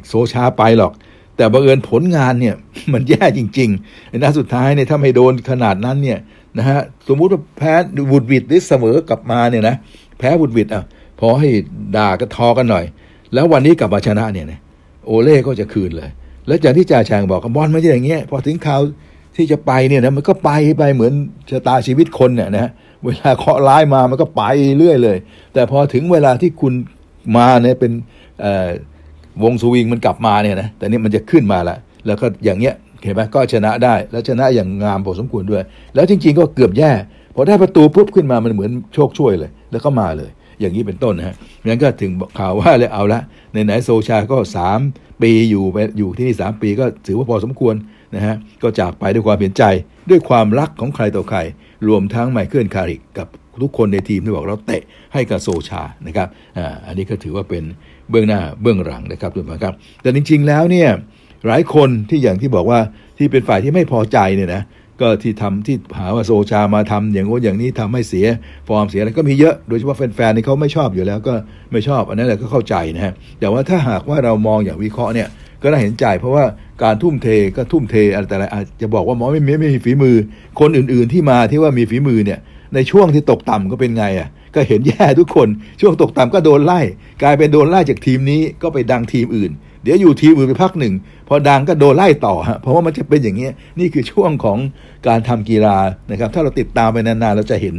[SPEAKER 2] โซชาไปหรอก แต่บังเอิญผลงานเนี่ยมันแย่จริงๆในสุดท้ายเนี่ยถ้าไม่โดนขนาดนั้นเนี่ยนะฮะสมมุติว่าแพ้บุดวิดหรือเสมอกลับมาเนี่ยนะแพ้บุดวิดอะ พอให้ด่าก็ทอกันหน่อย แล้ววันนี้กลับมาชนะเนี่ยนะโอเล่ก็จะคืนเลย แล้วจากที่จ่าแชงบอกกับอลไม่ใช่อย่างเงี้ยพอถึงข่าวที่จะไปเนี่ยนะมันก็ไปไปเหมือนชะตาชีวิตคนเนี่ยนะเวลาเคาะร้ายมามันก็ไปเรื่อยเลย แต่พอถึงเวลาที่คุณมาเนี่ยเป็นวงสวิงมันกลับมาเนี่ยนะแต่นี่มันจะขึ้นมาล้วแล้วก็อย่างเงี้ยเห็นไหมก็ชนะได้ แล้วชนะอย่างงามพอสมควรด้วย แล้วจริง ๆ ก็เกือบแย่พอได้ประตูปุ๊บขึ้นมามันเหมือนโชคช่วยเลย แล้วก็มาเลย อย่างนี้เป็นต้นนะฮะงั้นก็ถึงข่าวว่าเลยเอาละในไหนโซชาก็สามปีอยู่ไปอยู่ที่นี่สามปีก็ถือว่าพอสมควรนะฮะก็จากไปด้วยความเห็นใจ ด้วยความรักของใครต่อใคร รวมทั้งไมเคิลคาริกกับทุกคนในทีมที่บอกเราเตะให้กับโซชานะครับอ่าอันนี้ก็ถือว่าเป็นเบื้องหน้าเบื้องหลังนะครับทุกท่านครับ แต่จริง ๆ แล้วเนี่ยหลายคนที่อย่างที่บอกว่าที่เป็นฝ่ายที่ไม่พอใจเนี่ยนะ ก็ที่ทำที่หาว่าโซชามาทำอย่างโน้นอย่างนี้ทำให้เสียฟอร์มเสียอะไรก็มีเยอะโดยเฉพาะแฟนๆนี่เขาไม่ชอบอยู่แล้วก็ไม่ชอบอันนั้นแหละก็เข้าใจนะฮะแต่ว่าถ้าหากว่าเรามองอย่างวิเคราะห์เนี่ยก็น่าเห็นใจเพราะว่าการทุ่มเทก็ทุ่มเทอะไรแต่ละอาจจะบอกว่าหมอไม่ไม่ไม่มีฝีมือ คนอื่นๆที่มาที่ว่ามีฝีมือเนี่ยในช่วงที่ตกต่ำก็เป็นไงอะก็เห็นแย่ทุกคนช่วงตกต่ำก็โดนไล่ กลายเป็นโดนไล่จากทีมนี้ก็ไปดังทีมอื่น เดี๋ยวอยู่ทีมอื่นไปพักหนึ่ง พอดังก็โดนไล่ต่อฮะเพราะว่ามันจะเป็นอย่างนี้นี่คือช่วงของการทำกีฬานะครับ ถ้าเราติดตามไปนานๆเราจะเห็น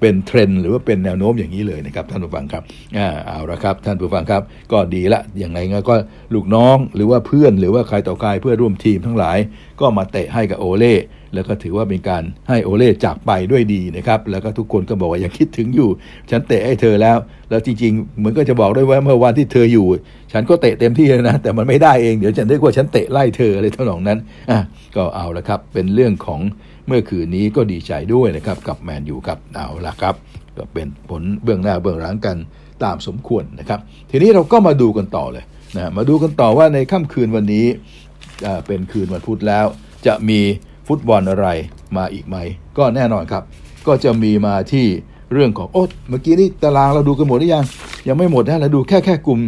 [SPEAKER 2] เป็นเทรนด์หรือว่าเป็นแนวโน้มอย่างนี้เลยนะครับท่านผู้ฟังครับอ่าเอาละครับ ท่านผู้ฟังครับ ก็ดีละอย่างไรก็ลูกน้องหรือว่าเพื่อนหรือว่าใครต่อใครเพื่อร่วมทีมทั้งหลาย ก็มาเตะให้กับโอเล่ แล้วก็ถือว่าเป็นการให้โอเล่จากไปด้วยดีนะครับ แล้วก็ทุกคนก็บอกว่ายังคิดถึงอยู่ ฉันเตะให้เธอแล้ว แล้วจริงๆเหมือนก็จะบอกด้วยว่าเมื่อวันที่เธออยู่ ฉันก็เตะเต็มที่เลยนะ แต่มันไม่ได้เอง เดี๋ยวฉันนึกว่าฉันเตะไล่เธออะไรเท่านั้นนั้นอะก็เอาละครับ เป็นเรื่องของเมื่อคืนนี้ก็ดีใจด้วยนะครับกับแมนยูครับเอาละครับ ก็เป็นผลเบื้องหน้าเบื้องหลังกันตามสมควรนะครับ ทีนี้เราก็มาดูกันต่อเลยนะมาดูกันต่อว่าในค่ำคืนวันนี้เป็นคืนวันพุธแล้ว จะมี ฟุตบอลอะไรมาอีกไหม ก็แน่นอนครับ ก็จะมีมาที่เรื่องของโอ้เมื่อกี้นี่ตารางเราดูกันหมดหรือยัง ยังไม่หมดนะเราดูแค่แค่กลุ่ม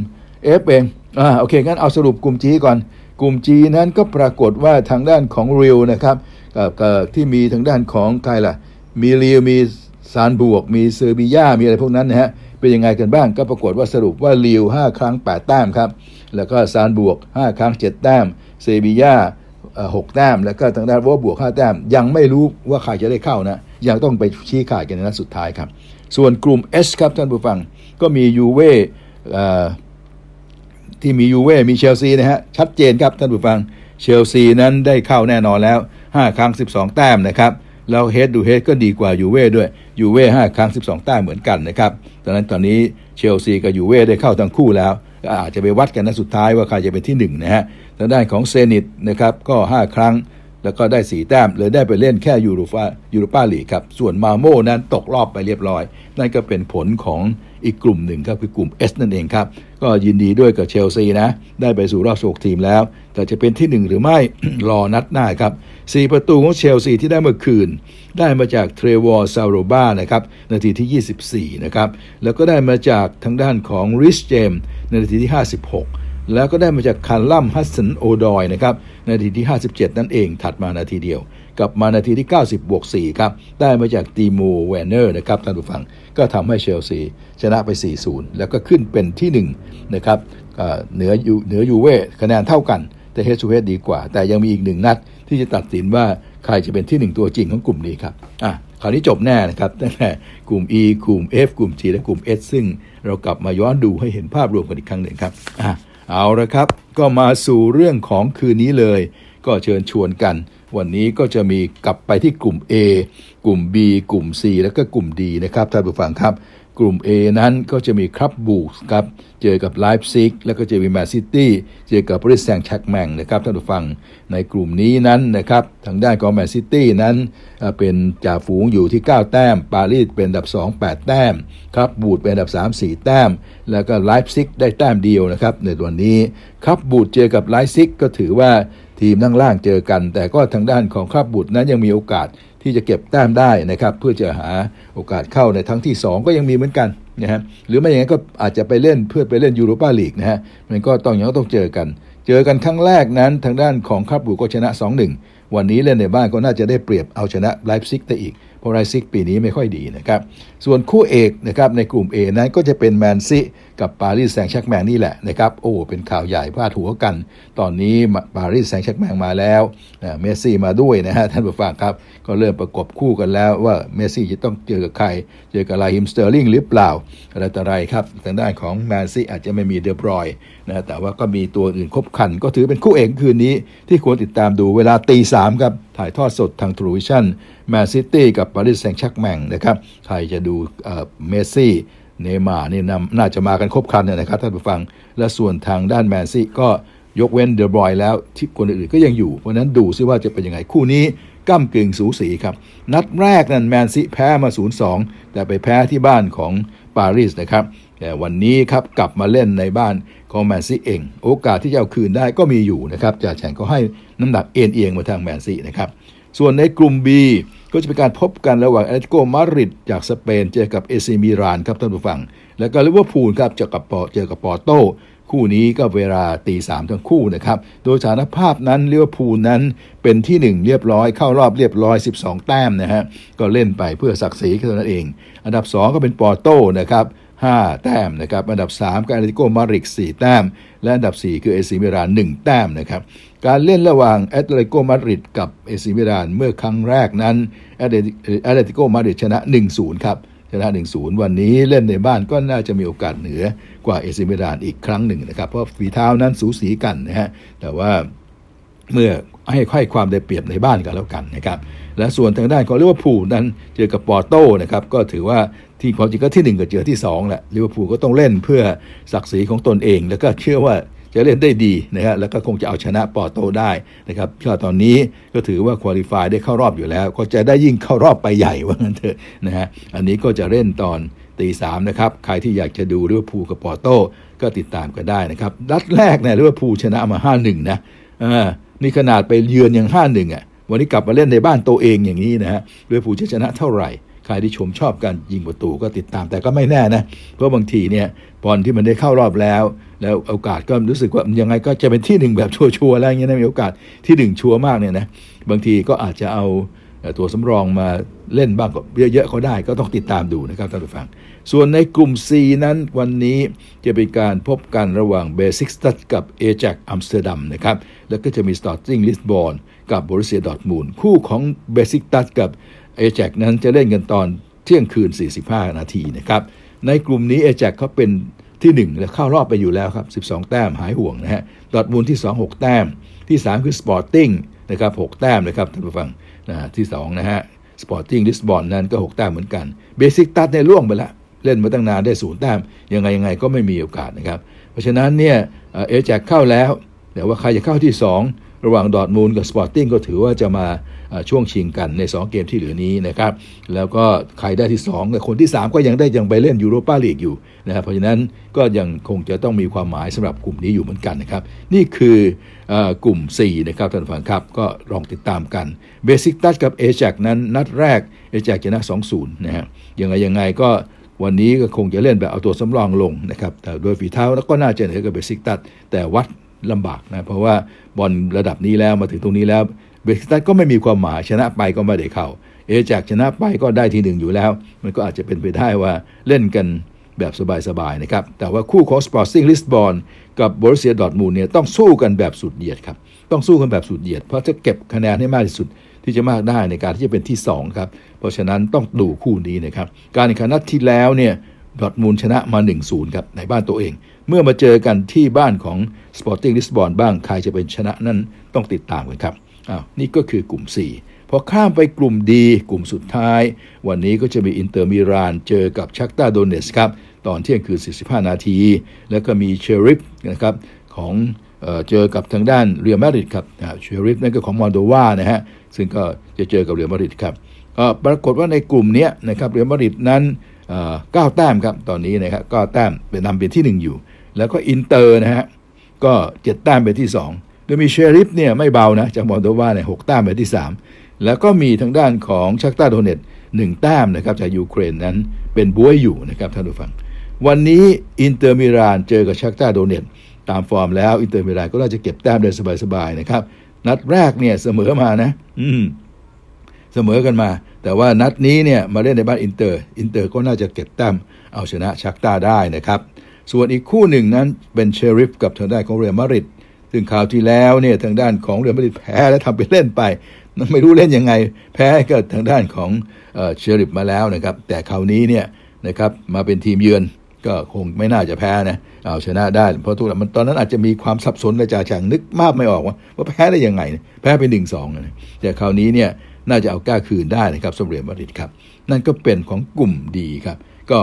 [SPEAKER 2] F เองอ่าโอเค งั้นเอาสรุปกลุ่ม G ก่อน กลุ่ม G นั้นก็ปรากฏว่าทางด้านของริวนะครับกับที่มีทางด้านของใครล่ะ มีริวมีซานบวก มีเซอร์บิยามีอะไรพวกนั้นนะฮะเป็นยังไงกันบ้างก็ปรากฏว่าสรุปว่าริว5 ครั้ง 8 แต้มครับ แล้วก็ซานบวก 5 ครั้ง 7 แต้ม เซบียา หกแต้ม แล้วก็ทางด้านวอบวกห้าแต้ม ยังไม่รู้ว่าใครจะได้เข้านะ ยังต้องไปชี้ขาดกันในนัดสุดท้ายครับ ส่วนกลุ่ม S ครับท่านผู้ฟังก็มียูเว่ที่มียูเว่มีเชลซีนะฮะ ชัดเจนครับท่านผู้ฟังเชลซีนั้นได้เข้าแน่นอนแล้ว 5 ครั้ง 12 แต้มนะครับแล้วเฮดดูเฮดก็ดีกว่ายูเว่ด้วยยูเว่5ครั้ง 12 แต้มเหมือนกันนะครับดังนั้นตอนนี้เชลซีกับยูเว่ได้เข้าทั้งคู่แล้ว ก็อาจจะไปวัดกันนัดสุดท้ายว่าใครจะเป็นที่1นะฮะทางด้านของเซนิตนะครับก็ 5 ครั้งแล้วก็ได้ 4 แต้มเลยได้ไปเล่นแค่ยูโรฟายูโรปาลีกครับ ส่วนมัลโม่นั้นตกรอบไปเรียบร้อย นั่นก็เป็นผลของอีกกลุ่มหนึ่งครับคือกลุ่ม S นั่นเองครับ ก็ยินดีด้วยกับเชลซีนะ ได้ไปสู่รอบ 16 ทีมแล้ว แต่จะเป็นที่ 1 หรือไม่ รอนัดหน้าครับ 4 ประตูของเชลซีที่ได้เมื่อคืน ได้มาจากเทรวอห์ชาโลบาห์นะครับนาทีที่ 24 นะครับ แล้วก็ได้มาจากทางด้านของรีซเจมส์ ในนาทีที่ 56 แล้วก็ได้มาจากคัลลัมฮัดสันโอดอยนะครับนาทีที่ 57 นั่นเองถัดมานาทีเดียว กลับมานาทีที่ 90 บวก 4 ครับ ได้มาจากติโมแวร์เนอร์นะครับท่านผู้ฟังก็ทำให้เชลซีชนะไป 4-0 แล้วก็ขึ้นเป็นที่ 1 นะครับเหนือยูเหนือยูเว่คะแนนเท่ากันแต่ head to head ดีกว่า แต่ยังมีอีกหนึ่งนัด ที่จะตัดสินว่าใครจะเป็นที่1ตัวจริงของกลุ่มนี้ครับอะคราวนี้จบแน่นะครับตั้งแต่กลุ่ม E กลุ่ม F กลุ่ม G และกลุ่ม S ซึ่ง เรากลับมาย้อนดูให้เห็นภาพรวมกันอีกครั้งหนึ่งครับอะเอาละครับ ก็มาสู่เรื่องของคืนนี้เลย ก็เชิญชวนกัน วันนี้ก็จะมีกลับไปที่กลุ่ม A กลุ่ม B กลุ่ม C แล้วก็กลุ่ม D นะครับท่านผู้ฟังครับ กลุ่ม A นั้นก็จะมีคลับบรูชครับ เจอกับไลป์ซิกแล้วก็จะมีแมนซิตี้เจอกับปารีสแซงต์แชร์กแมงนะครับท่านผู้ฟังในกลุ่มนี้นั้นนะครับทางด้านของแมนซิตี้นั้นเป็นจ่าฝูงอยู่ที่ 9 แต้ม ปารีสเป็นอันดับ 2 8 แต้ม คลับบรูชเป็นอันดับ 3 4 แต้ม แล้วก็ไลป์ซิกได้แต้มเดียวนะครับในวันนี้คลับบรูชเจอกับไลป์ซิกก็ถือว่าทีมนั่งล่างเจอกัน แต่ก็ทางด้านของคลับบรูชนั้นยังมีโอกาส ที่จะเก็บแต้มได้นะครับ เพื่อจะหาโอกาสเข้าในทั้งที่ 2 ก็ยังมีเหมือนกันนะฮะหรือไม่อย่างนั้นก็อาจจะไปเล่นเพื่อไปเล่นยูโรปาลีกนะฮะมันก็ต้องยังต้องเจอกัน เจอกันครั้งแรกนั้นทางด้านของคลับบรูชก็ชนะ 2-1 วันนี้เล่นในบ้านก็น่าจะได้เปรียบเอาชนะไลป์ซิกได้อีกเพราะไลป์ซิกปีนี้ไม่ค่อยดีนะครับส่วนคู่เอกนะครับในกลุ่ม A นั้นก็จะเป็นแมนซี กับปารีสแซงต์แชร์กแมงนี่แหละนะครับโอ้เป็นข่าวใหญ่พาดหัวกัน ตอนนี้ปารีสแซงต์แชร์กแมงมาแล้วเมสซี่มาด้วยนะฮะท่านผู้ฟังครับ ก็เริ่มประกบคู่กันแล้วว่าเมสซี่จะต้องเจอกับใคร เจอกับราฮีมสเตอร์ลิงหรือเปล่าอะไรต่ออะไรครับทางด้านของแมนซี่อาจจะไม่มีเดอบรอยน์นะแต่ว่าก็มีตัวอื่นครบคัน ก็ถือเป็นคู่เอกคืนนี้ที่ควรติดตามดูเวลาตีสามครับถ่ายทอดสดทางทรูวิชั่นแมนซิตี้กับปารีสแซงต์แชร์กแมงนะครับใครจะดูเมสซี่ เนย์มาร์นี่น่าจะมากันครบครันนะครับท่านผู้ฟัง และส่วนทางด้านแมนซี่ก็ยกเว้นเดอบรอยน์แล้วที่คนอื่นๆก็ยังอยู่ เพราะนั้นดูซิว่าจะเป็นยังไงคู่นี้ก้ำกึ่งสูสีครับ นัดแรกนั้นแมนซีแพ้มา 0-2 แต่ไปแพ้ที่บ้านของปารีสนะครับ แต่วันนี้ครับกลับมาเล่นในบ้านของแมนซีเอง โอกาสที่จะเอาคืนได้ก็มีอยู่นะครับจ่าแฉ่งก็ให้น้ำหนักเอนเอียงมาทางแมนซีนะครับ ส่วนในกลุ่ม B ก็จะเป็นการพบกันระหว่างแอตเลติโกมาดริดจากสเปนเจอกับเอซีมิลานครับท่านผู้ฟัง แล้วก็ลิเวอร์พูลครับเจอกับปอเจอกับปอร์โตคู่นี้ก็เวลาตีสามทั้งคู่นะครับ โดยสถานภาพนั้นลิเวอร์พูลนั้นเป็นที่ 1 เรียบร้อยเข้ารอบเรียบร้อย 12 แต้มนะฮะก็เล่นไปเพื่อศักดิ์ศรีแค่นั้นเอง อันดับ 2 ก็เป็นปอร์โตนะครับ5 แต้มนะครับ อันดับ 3 ก็แอตเลติโกมาดริด4แต้ม และอันดับ 4 คือเอซีมิลาน1แต้มนะครับ การเล่นระหว่างแอตเลติโกมาดริดกับเอซีมิลานเมื่อครั้งแรกนั้นแอตเลติโกมาดริดชนะ 1-0 ครับ ชนะ 1-0 วันนี้เล่นในบ้านก็น่าจะมีโอกาสเหนือกว่าเอซีมิลานอีกครั้งหนึ่งนะครับ เพราะฝีเท้านั้นสูสีกันนะฮะแต่ว่าเมื่อให้ค่อยความได้เปรียบในบ้านกันแล้วกันนะครับและส่วนทางด้านของลิเวอร์พูลนั้นเจอกับปอร์โตนะครับก็ถือว่าที่ความจริงก็ที่ 1 กับเจอที่2แหละลิเวอร์พูลก็ต้องเล่นเพื่อศักดิ์ศรีของตนเอง แล้วก็เชื่อว่า จะเล่นได้ดีนะฮะแล้วก็คงจะเอาชนะปอร์โตได้นะครับก็ตอนนี้ก็ถือว่า qualify ได้เข้ารอบอยู่แล้ว ก็จะได้ยิ่งเข้ารอบไปใหญ่ว่างั้นเถอะนะฮะอันนี้ก็จะเล่นตอนตีสามนะครับ ใครที่อยากจะดูลิเวอร์พูลกับปอร์โตก็ติดตามกันได้นะครับนัดแรกเนี่ยลิเวอร์พูลชนะมา5-1นะอ่านี่ขนาดไปเยือนอย่าง5-1อะวันนี้กลับมาเล่นในบ้านตัวเองอย่างนี้นะฮะลิเวอร์พูลจะชนะเท่าไหร่ใครที่ชมชอบการยิงประตูก็ติดตามแต่ก็ไม่แน่นะ เพราะบางทีเนี่ยบอลที่มันได้เข้ารอบแล้ว แล้วโอกาสก็รู้สึกว่ายังไงก็จะเป็นที่หนึ่งแบบชัวร์ๆอย่างเงี้ยนะมีโอกาสที่หนึ่งชัวร์มากเนี่ยนะบางทีก็อาจจะเอาตัวสำรองมาเล่นบ้างก็เยอะๆเขาได้ก็ต้องติดตามดูนะครับท่านผู้ฟัง ส่วนในกลุ่ม C นั้นวันนี้จะเป็นการพบกันระหว่างเบซิคตัสกับเอแจกซ์อัมสเตอร์ดัมนะครับ แล้วก็จะมีสปอร์ติ้งลิสบอนกับโบรุสเซียดอร์ทมุนด์คู่ของเบซิคตัสกับเอแจกซ์นั้นจะเล่นกันตอนเที่ยงคืน 45 นาทีนะครับ ในกลุ่มนี้เอแจกซ์เขาเป็น ที่ 1 และเข้ารอบไปอยู่แล้วครับ 12 แต้มหายห่วงนะฮะดอร์ทมุนด์ที่ 2 6 แต้ม ที่ 3 คือสปอร์ติ้งนะครับ6แต้มนะครับท่านผู้ฟังนะที่ 2 นะฮะสปอร์ติ้งลิสบอนนั้นก็ 6 แต้มเหมือนกันเบซิคตัสนี่ร่วงไปแล้วเล่นมาตั้งนานได้ศูนย์แต้ม ยังไงยังไงก็ไม่มีโอกาสนะครับ เพราะฉะนั้นเนี่ยเอแจกซ์เข้าแล้ว แต่ว่าใครจะเข้าที่ 2 ระหว่างดอร์ทมุนด์กับสปอร์ติ้งก็ถือว่าจะมา ช่วงชิงกันใน 2 เกมที่เหลือนี้นะครับแล้วก็ใครได้ที่2กับคนที่ 3 ก็ยังได้ยังไปเล่นยูโรปาลีกอยู่นะครับเพราะฉะนั้นก็ยังคงจะต้องมีความหมายสำหรับกลุ่มนี้อยู่เหมือนกันนะครับนี่คือกลุ่ม C นะครับท่านผู้ฟังครับก็ลองติดตามกันเบซิคตัสกับเอแจกซ์นั้นนัดแรกเอแจกซ์ชนะ2-0นะฮะยังไงยังไงก็วันนี้ก็คงจะเล่นแบบเอาตัวสำรองลงนะครับแต่โดยฝีเท้าแล้วก็น่าจะเหนือกว่าเบซิคตัสแต่วัดลำบากนะเพราะว่าบอลระดับนี้แล้วมาถึงตรงนี้แล้ว เบซิคตัสก็ไม่มีความหมายชนะไปก็ไม่ได้เข้า เอแจกซ์ชนะไปก็ได้ที่หนึ่งอยู่แล้ว มันก็อาจจะเป็นไปได้ว่าเล่นกันแบบสบายๆนะครับ แต่ว่าคู่ของสปอร์ติ้งลิสบอนกับโบรุสเซียดอร์ทมุนด์เนี่ยต้องสู้กันแบบสุดเหยียดครับ ต้องสู้กันแบบสุดเหยียด เพราะจะเก็บคะแนนให้มากที่สุดที่จะมากได้ในการที่จะเป็นที่ 2 ครับ เพราะฉะนั้นต้องดูคู่นี้นะครับ การแข่งขันนัดที่แล้วเนี่ยดอร์ทมุนด์ชนะมา 1-0 ครับ ในบ้านตัวเอง เมื่อมาเจอกันที่บ้านของ Sporting Lisbon บ้างใครจะเป็นชนะนั้นต้องติดตามกันครับ อ้าวนี่ก็คือกลุ่ม C พอข้ามไปกลุ่ม D กลุ่มสุดท้าย วันนี้ก็จะมีอินเตอร์มิลานเจอกับชัคตาร์โดเนตสค์ครับ ตอนเที่ยงคืน 45 นาที แล้วก็มีเชริฟนะครับของเอเจอกับทางด้านเรอัลมาดริดครับเชริฟนั่นก็ของมอลโดวานะฮะ ซึ่งก็จะเจอกับเรอัลมาดริดครับปรากฏว่าในกลุ่มนี้นะครับเรอัลมาดริดนั้นเก้าแต้มครับ ตอนนี้นะครับก็แต้มเป็นนำเป็นที่ 1 อยู่ แล้วก็อินเตอร์นะฮะ ก็เจ็ดแต้มเป็นที่ 2 โดยมีเชริฟเนี่ยไม่เบานะ จากมอลโดวาเนี่ยหกแต้มเป็นที่ 3 แล้วก็มีทางด้านของชัคตาร์โดเนตสค์หนึ่งแต้มนะครับจากยูเครนนั้นเป็นบ๊วยอยู่นะครับท่านผู้ฟัง วันนี้อินเตอร์มิลานเจอกับชัคตาร์โดเนตสค์ตามฟอร์มแล้วอินเตอร์มิลานก็น่าจะเก็บแต้มได้สบายๆนะครับ นัดแรกเนี่ยเสมอมานะ อืมเสมอกันมา แต่ว่านัดนี้เนี่ยมาเล่นในบ้านอินเตอร์ อินเตอร์ก็น่าจะเก็บแต้มเอาชนะชักตาได้นะครับ ส่วนอีกคู่หนึ่งนั้นเป็นเชริฟกับทางด้านของเรอัลมาดริด ซึ่งข่าวที่แล้วเนี่ยทางด้านของเรอัลมาดริดแพ้แล้วทำไปเล่นไป ไม่รู้เล่นยังไง แพ้ก็ทางด้านของเชอริฟมาแล้วนะครับ แต่คราวนี้เนี่ยนะครับมาเป็นทีมเยือนก็คงไม่น่าจะแพ้นะเอาชนะได้ เพราะทุกอย่างมันตอนนั้นอาจจะมีความสับสนและจ่าฉางนึกมากไม่ออกว่าว่าแพ้ได้ยังไง แพ้เป็นหนึ่งสองนะแต่คราวนี้เนี่ยน่าจะเอาก้าคืนได้นะครับสมเด็จมาดริดครับ นั่นก็เป็นของกลุ่ม D ครับ ก็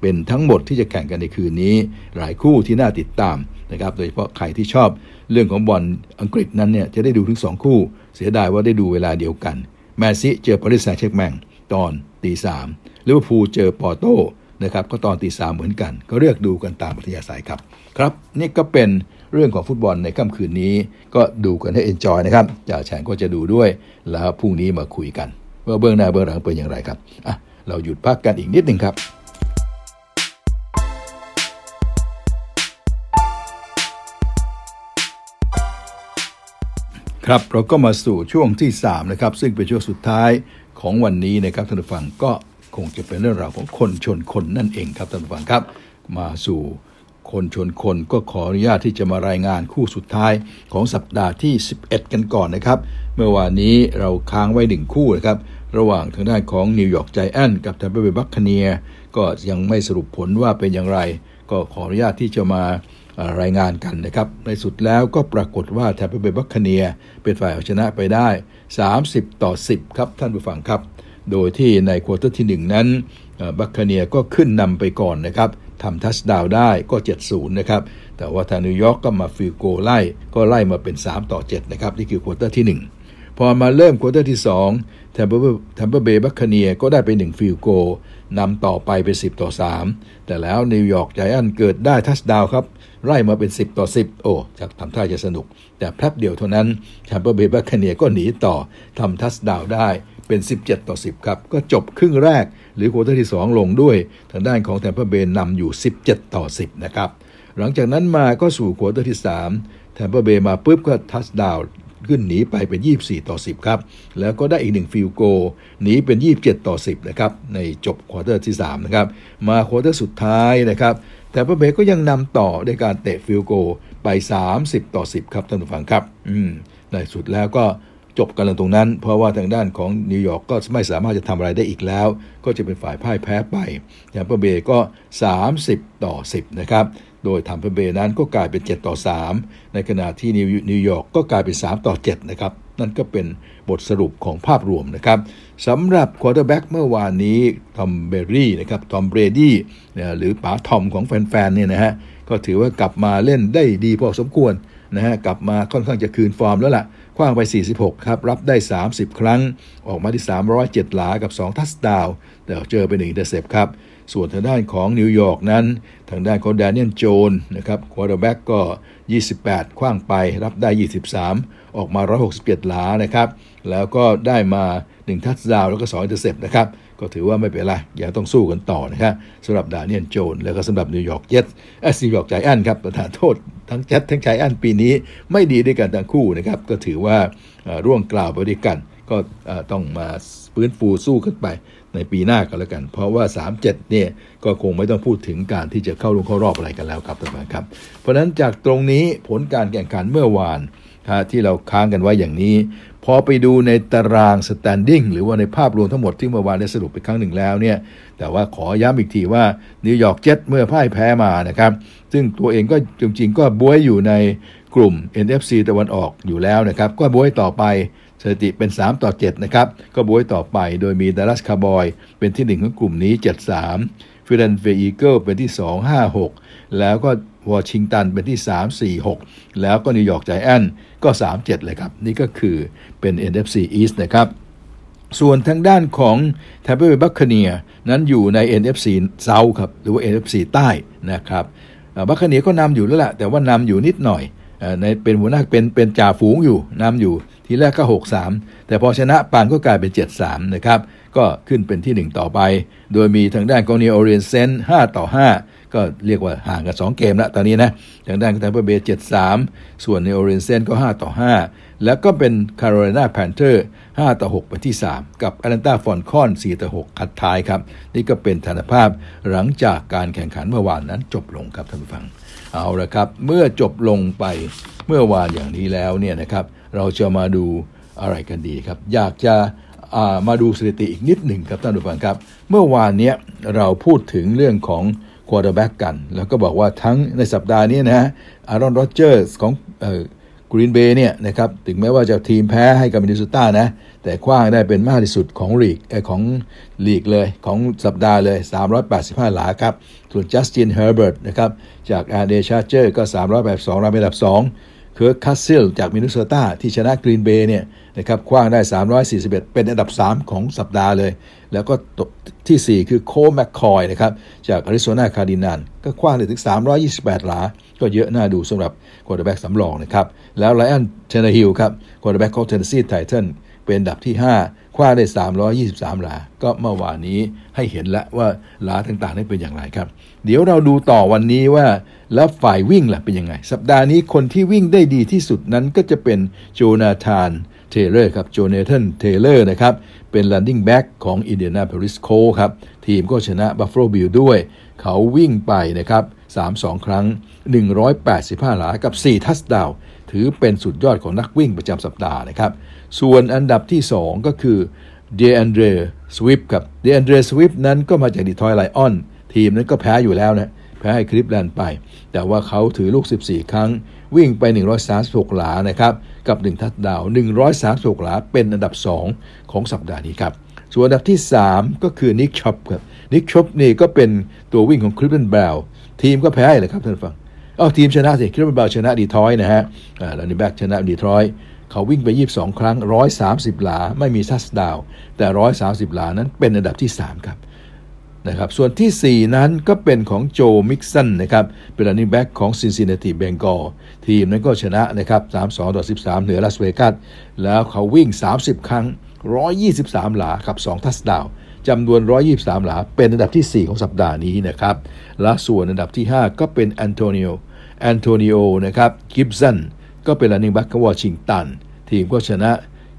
[SPEAKER 2] เป็นทั้งหมดที่จะแข่งกันในคืนนี้ หลายคู่ที่น่าติดตาม นะครับโดยเฉพาะใครที่ชอบเรื่องของบอลอังกฤษนั้นเนี่ยจะได้ดูถึง 2 คู่ เสียดายว่าได้ดูเวลาเดียวกัน แมนซิตี้เจอปารีสแซงต์แชร์กแมงตอนตีสามลิเวอร์พูลเจอปอร์โตนะครับก็ตอนตีสามเหมือนกัน ก็เลือกดูกันตามอัธยาศัยครับ ครับ นี่ก็เป็นเรื่องของฟุตบอลในค่ำคืนนี้ ก็ดูกันให้ enjoy นะครับจ่าแฉ่งก็จะดูด้วยแล้วพรุ่งนี้มาคุยกัน ว่าเบื้องหน้าเบื้องหลังเป็นอย่างไรครับอะเราหยุดพักกันอีกนิดหนึ่งครับ ครับเราก็มาสู่ช่วงที่3นะครับซึ่งเป็นช่วงสุดท้ายของวันนี้นะครับท่านผู้ฟังก็คงจะเป็นเรื่องราวของคนชนคนนั่นเองครับท่านผู้ฟังครับ มาสู่คนชนคนก็ขออนุญาตที่จะมารายงานคู่สุดท้ายของสัปดาห์ที่ 11 กันก่อนนะครับ เมื่อวานนี้เราค้างไว้หนึ่งคู่นะครับระหว่างทางด้านของนิวยอร์กไจแอนท์กับแทมปาเบย์บัคคาเนียร์ก็ยังไม่สรุปผลว่าเป็นอย่างไร ก็ขออนุญาตที่จะมา รายงานกันนะครับ ในสุดแล้วก็ปรากฏว่าแทมปาเบย์บัคคาเนียร์เป็นฝ่ายเอาชนะไปได้ 30 ต่อ 10 ครับท่านผู้ฟังครับ โดยที่ในควอเตอร์ที่ 1 นั้นบัคคาเนียร์ก็ขึ้นนำไปก่อนนะครับทำ touchdown ได้ก็ 7-0 นะครับ แต่ว่าทางนิวยอร์กก็มา field goal ไล่ก็ไล่มาเป็น 3 ต่อ 7 นะครับ นี่คือควอเตอร์ที่ 1 พอมาเริ่มควอเตอร์ที่ 2 แทมเปอร์แทมเปอร์เบย์บัคคเนียก็ได้ไป 1 field goal นำต่อไปเป็น 10 ต่อ 3 แต่แล้วนิวยอร์กไจแอนท์เกิดได้ touchdown ครับ ไล่มาเป็น 10 ต่อ 10 โอ้จากทำท่าจะสนุก แต่แป๊บเดียวเท่านั้นแทมปาเบย์บัคคาเนียร์ก็หนีต่อทำ touchdown ได้เป็น 17 ต่อ 10 ครับ ก็จบครึ่งแรก หรือควอเตอร์ที่ 2 ลงด้วย ทางด้านของแทมเปอร์เบย์นำอยู่ 17 ต่อ 10 นะครับ หลังจากนั้นมาก็สู่ควอเตอร์ที่ 3 แทมเปอร์เบย์มาปุ๊บก็ touchdown ขึ้นหนีไปเป็น 24 ต่อ 10 ครับ แล้วก็ได้อีกหนึ่ง field goal หนีเป็น 27 ต่อ 10 นะครับ ในจบควอเตอร์ที่ 3 นะครับ มาควอเตอร์สุดท้ายนะครับแทมปาเบย์ก็ยังนำต่อด้วยการเตะ field goal ไป 30 ต่อ 10 ครับท่านผู้ฟังครับ อืมในสุดแล้วก็จบกันตรงนั้น เพราะว่าทางด้านของนิวยอร์กก็ไม่สามารถจะทำอะไรได้อีกแล้ว ก็จะเป็นฝ่ายพ่ายแพ้ไปแทมเปอร์เบย์ก็ 30 ต่อ 10 นะครับ โดยแทมปาเบย์นั้นก็กลายเป็น 7 ต่อ 3 ในขณะที่นิวยอร์กก็กลายเป็น 3 ต่อ 7 นะครับ นั่นก็เป็นบทสรุปของภาพรวมนะครับสำหรับควอเตอร์แบ็กเมื่อวานนี้ทอมเบรดี้นะครับทอมเบรดี้หรือป๋าทอมของแฟนๆเนี่ยนะฮะก็ถือว่ากลับมาเล่นได้ดีพอสมควรนะฮะกลับมาค่อนข้างจะคืนฟอร์มแล้วล่ะขว้างไป 46 ครับ รับได้ 30 ครั้ง ออกมาที่ 307 หลา กับ 2 touchdown แต่เจอไป1 intercept ครับ ส่วนทางด้านของนิวยอร์กนั้น ทางด้านของ Daniel Jones นะครับ quarterback ก็ 28 ขว้างไปรับได้ 23 ออกมา 161 หลานะครับ แล้วก็ได้มา 1 touchdown แล้วก็ 2 intercept นะครับ ก็ถือว่าไม่เป็นไร ยังต้องสู้กันต่อนะครับสำหรับ Daniel Jones แล้วก็สำหรับ New York Jetsเอ๊ย New York Giants ครับประทานโทษทั้งแจ็ตทั้ง Giants ปีนี้ไม่ดีด้วยกันทั้งคู่นะครับก็ถือว่าร่วงกราวไปด้วยกันก็ต้องมาฟื้นฟูสู้ขึ้นไป ในปีหน้ากันแล้วกัน เพราะว่า 3-7เนี่ยก็คงไม่ต้องพูดถึงการที่จะเข้าลงเข้ารอบอะไรกันแล้วครับท่านผู้ชมครับ เพราะฉะนั้นจากตรงนี้ผลการแข่งขันเมื่อวานที่เราค้างกันไว้อย่างนี้ พอไปดูในตาราง standing หรือว่าในภาพรวมทั้งหมดที่เมื่อวานได้สรุปไปครั้งหนึ่งแล้วเนี่ยแต่ว่าขอย้ำอีกทีว่า New York Jets เมื่อพ่ายแพ้มานะครับ ซึ่งตัวเองก็จริงๆ ก็บ๊วยอยู่ในกลุ่ม NFC ตะวันออกอยู่แล้วนะครับ ก็บ๊วยต่อไป สถิติเป็น 3 ต่อ 7 นะครับ ก็บวยต่อไปโดยมีดัลลัสคาร์บอย เป็นที่ 1 ของกลุ่มนี้ 73 Philadelphia Eagles เป็นที่ 2 5 6 แล้วก็วอชิงตันเป็นที่ 3 4 6 แล้วก็ New York Giants ก็ 3 7 เลยครับ นี่ก็คือเป็น NFC East นะครับ ส่วนทางด้านของ t a m p a Bay Buccaneer นั้นอยู่ใน NFC South ครับ หรือว่า NFC ใต้นะครับบัคเนียก็นำอยู่แล้วแหละแต่ว่านำอยู่นิดหน่อยในเป็นหัวหน้าเป็นเป็นจ่าฝูงอยู่นำอยู่ ทีแรกก็ 6-3 แต่พอชนะปานก็กลายเป็น 7-3 นะครับ ก็ขึ้นเป็นที่ 1 ต่อไป โดยมีทางด้านกองนีโอเรียนเซน5ต่อ 5 ก็เรียกว่าห่างกัน 2 เกมล้วตอนนี้นะ ทางด้านแทมเปอร์เบย์7-3 ส่วนในโอเรียนเซนก็ 5 ต่อ 5 แล้วก็เป็น Carolina Panthers 5ต่อ 6 ไปที่ 3 กับ Atlanta Falcons 4ต่อ 6 คัดท้ายครับ นี่ก็เป็นสถานภาพหลังจากการแข่งขันเมื่อวานนั้นจบลงครับท่านผู้ฟัง เอาละครับ เมื่อจบลงไปเมื่อวานอย่างนี้แล้วเนี่ยนะครับ เราจะมาดูอะไรกันดีครับ อยากจะมาดูสถิติอีกนิดหนึ่งครับท่านผู้ฟังครับ เมื่อวานนี้เราพูดถึงเรื่องของ quarterback กัน แล้วก็บอกว่าทั้งในสัปดาห์นี้นะฮะAaron Rodgers ของ Green Bay เนี่ยนะครับถึงแม้ว่าจะทีมแพ้ให้กับมินนิโซตานะ แต่ขว้างได้เป็นมากที่สุดของลีกของลีกเลยของสัปดาห์เลย 385 หลาครับ ส่วน Justin Herbert นะครับจาก L.A. Chargers ก็ 382 หลาครับเป็นอันดับ 2 Kirk Cousins จากมินนิโซตาที่ชนะ Green Bay เนี่ยนะครับขว้างได้ 341 เป็นอันดับ 3 ของสัปดาห์เลย แล้วก็ที่ 4 คือ Colt McCoy นะครับจาก Arizona Cardinals ก็ขว้างได้ถึง 328 หลา ก็เยอะน่าดูสำหรับ quarterback สำรองนะครับ แล้ว Ryan Tannehill ครับ quarterback ของ Tennessee Titans เป็นอันดับที่ 5 ขว้างได้ 323 หลา ก็เมื่อวานนี้ให้เห็นแล้วว่าหลาต่างๆนี่เป็นอย่างไรครับ เดี๋ยวเราดูต่อวันนี้ว่าแล้วฝ่ายวิ่งล่ะเป็นยังไง สัปดาห์นี้คนที่วิ่งได้ดีที่สุดนั้นก็จะเป็น Jonathan Taylor ครับ Jonathan Taylor นะครับ เป็น running back ของ Indianapolis Colts ครับ ทีมก็ชนะ Buffalo Bills ด้วย เขาวิ่งไปนะครับ 3-2 ครั้ง 185 หลา กับ 4 touchdown ถือเป็นสุดยอดของนักวิ่งประจำสัปดาห์นะครับ ส่วนอันดับที่ 2 ก็คือ D'Andre Swift ครับ D'Andre Swift นั้นก็มาจาก Detroit Lions ทีมนั้นก็แพ้อยู่แล้วนะแพ้ให้ Cleveland ไป แต่ว่าเขาถือลูก 14 ครั้ง วิ่งไป 136 หลานะครับ กับ 1 ทัดดาว 136 หลา เป็นอันดับ 2 ของสัปดาห์นี้ครับ ส่วนอันดับที่ 3 ก็คือ Nick Chubb ครับ Nick Chubb นี่ก็เป็นตัววิ่งของ Cleveland Browns ทีมก็แพ้เลยครับท่านฟังเอ๊าทีมชนะสิ Cleveland Browns ชนะ Detroit นะฮะอ่าแล้วนี่แบ็กชนะ Detroit เขาวิ่งไป 22 ครั้ง 130 หลา ไม่มี touchdown แต่ 130 หลานั้นเป็นอันดับที่ 3 ครับนะครับ ส่วนที่ 4 นั้นก็เป็นของ Joe Mixon นะครับ เป็น running back ของ Cincinnati Bengals ทีมนั้นก็ชนะนะครับ 32 ต่อ 13 เหนือลาสเวกัส แล้วเขาวิ่ง 30 ครั้ง 123 หลากับ 2 touchdown จำนวน 123 หลา เป็นอันดับที่ 4 ของสัปดาห์นี้นะครับ และส่วนอันดับที่ 5 ก็เป็น Antonio Antonio นะครับ Gibson ก็เป็น running back ของวอชิงตัน ทีมก็ชนะ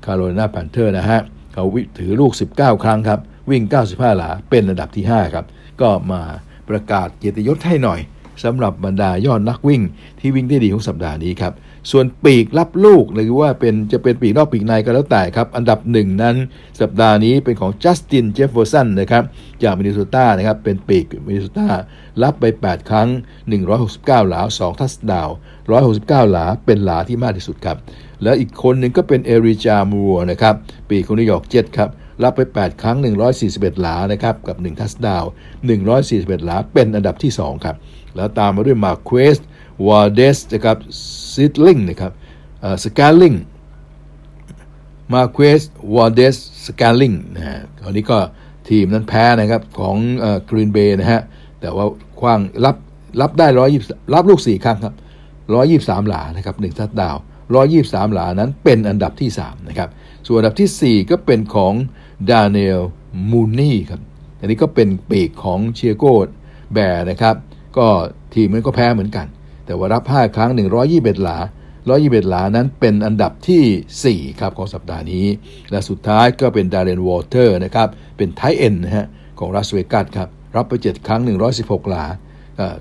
[SPEAKER 2] Carolina Panthers นะฮะเขาถือลูก 19 ครั้งครับ วิ่ง 95 หลา เป็นอันดับที่ 5 ครับ ก็มาประกาศเกียรติยศให้หน่อยสำหรับบรรดายอดนักวิ่งที่วิ่งได้ดีของสัปดาห์นี้ครับ ส่วนปีกรับลูกหรือว่าเป็นจะเป็นปีกนอกปีกในก็แล้วแต่ครับ อันดับหนึ่งนั้น สัปดาห์นี้เป็นของ Justin Jefferson นะครับจากมินนิโซตานะครับเป็นปีกมินนิโซตารับไป 8 ครั้ง 169 หลา 2 touchdown 169 หลาเป็นหลาที่มากที่สุดครับ แล้วอีกคนหนึ่งก็เป็น Elijah Moore นะครับปีกของ New York Jets ครับรับไป 8 ครั้ง 141 หลา นะครับ กับ 1 touchdown 141 หลา เป็นอันดับที่ 2 ครับ แล้วตามมาด้วย Marquez Valdes นะครับ Scantling นะครับ Scantling Marquez Valdes-Scantling นะฮะตอนนี้ก็ทีมนั้นแพ้นะครับของ Green Bay นะฮะ แต่ว่าขว้างรับรับได้120รับลูก4ครั้งครับ123หลานะครับ1 touchdown 123หลานั้นเป็นอันดับที่3นะครับส่วนอันดับที่4ก็เป็นของ Darnell Mooney ครับอันนี้ก็เป็นปีกของ Chicago Bears นะครับ ก็ทีมมันก็แพ้เหมือนกัน แต่ว่ารับ 5 ครั้ง 121 หลา 121 หลานั้นเป็นอันดับที่ 4 ครับของสัปดาห์นี้ และสุดท้ายก็เป็น Darren Waller นะครับเป็น tight end นะฮะของลาสเวกัสครับรับไป 7 ครั้ง 116 หลา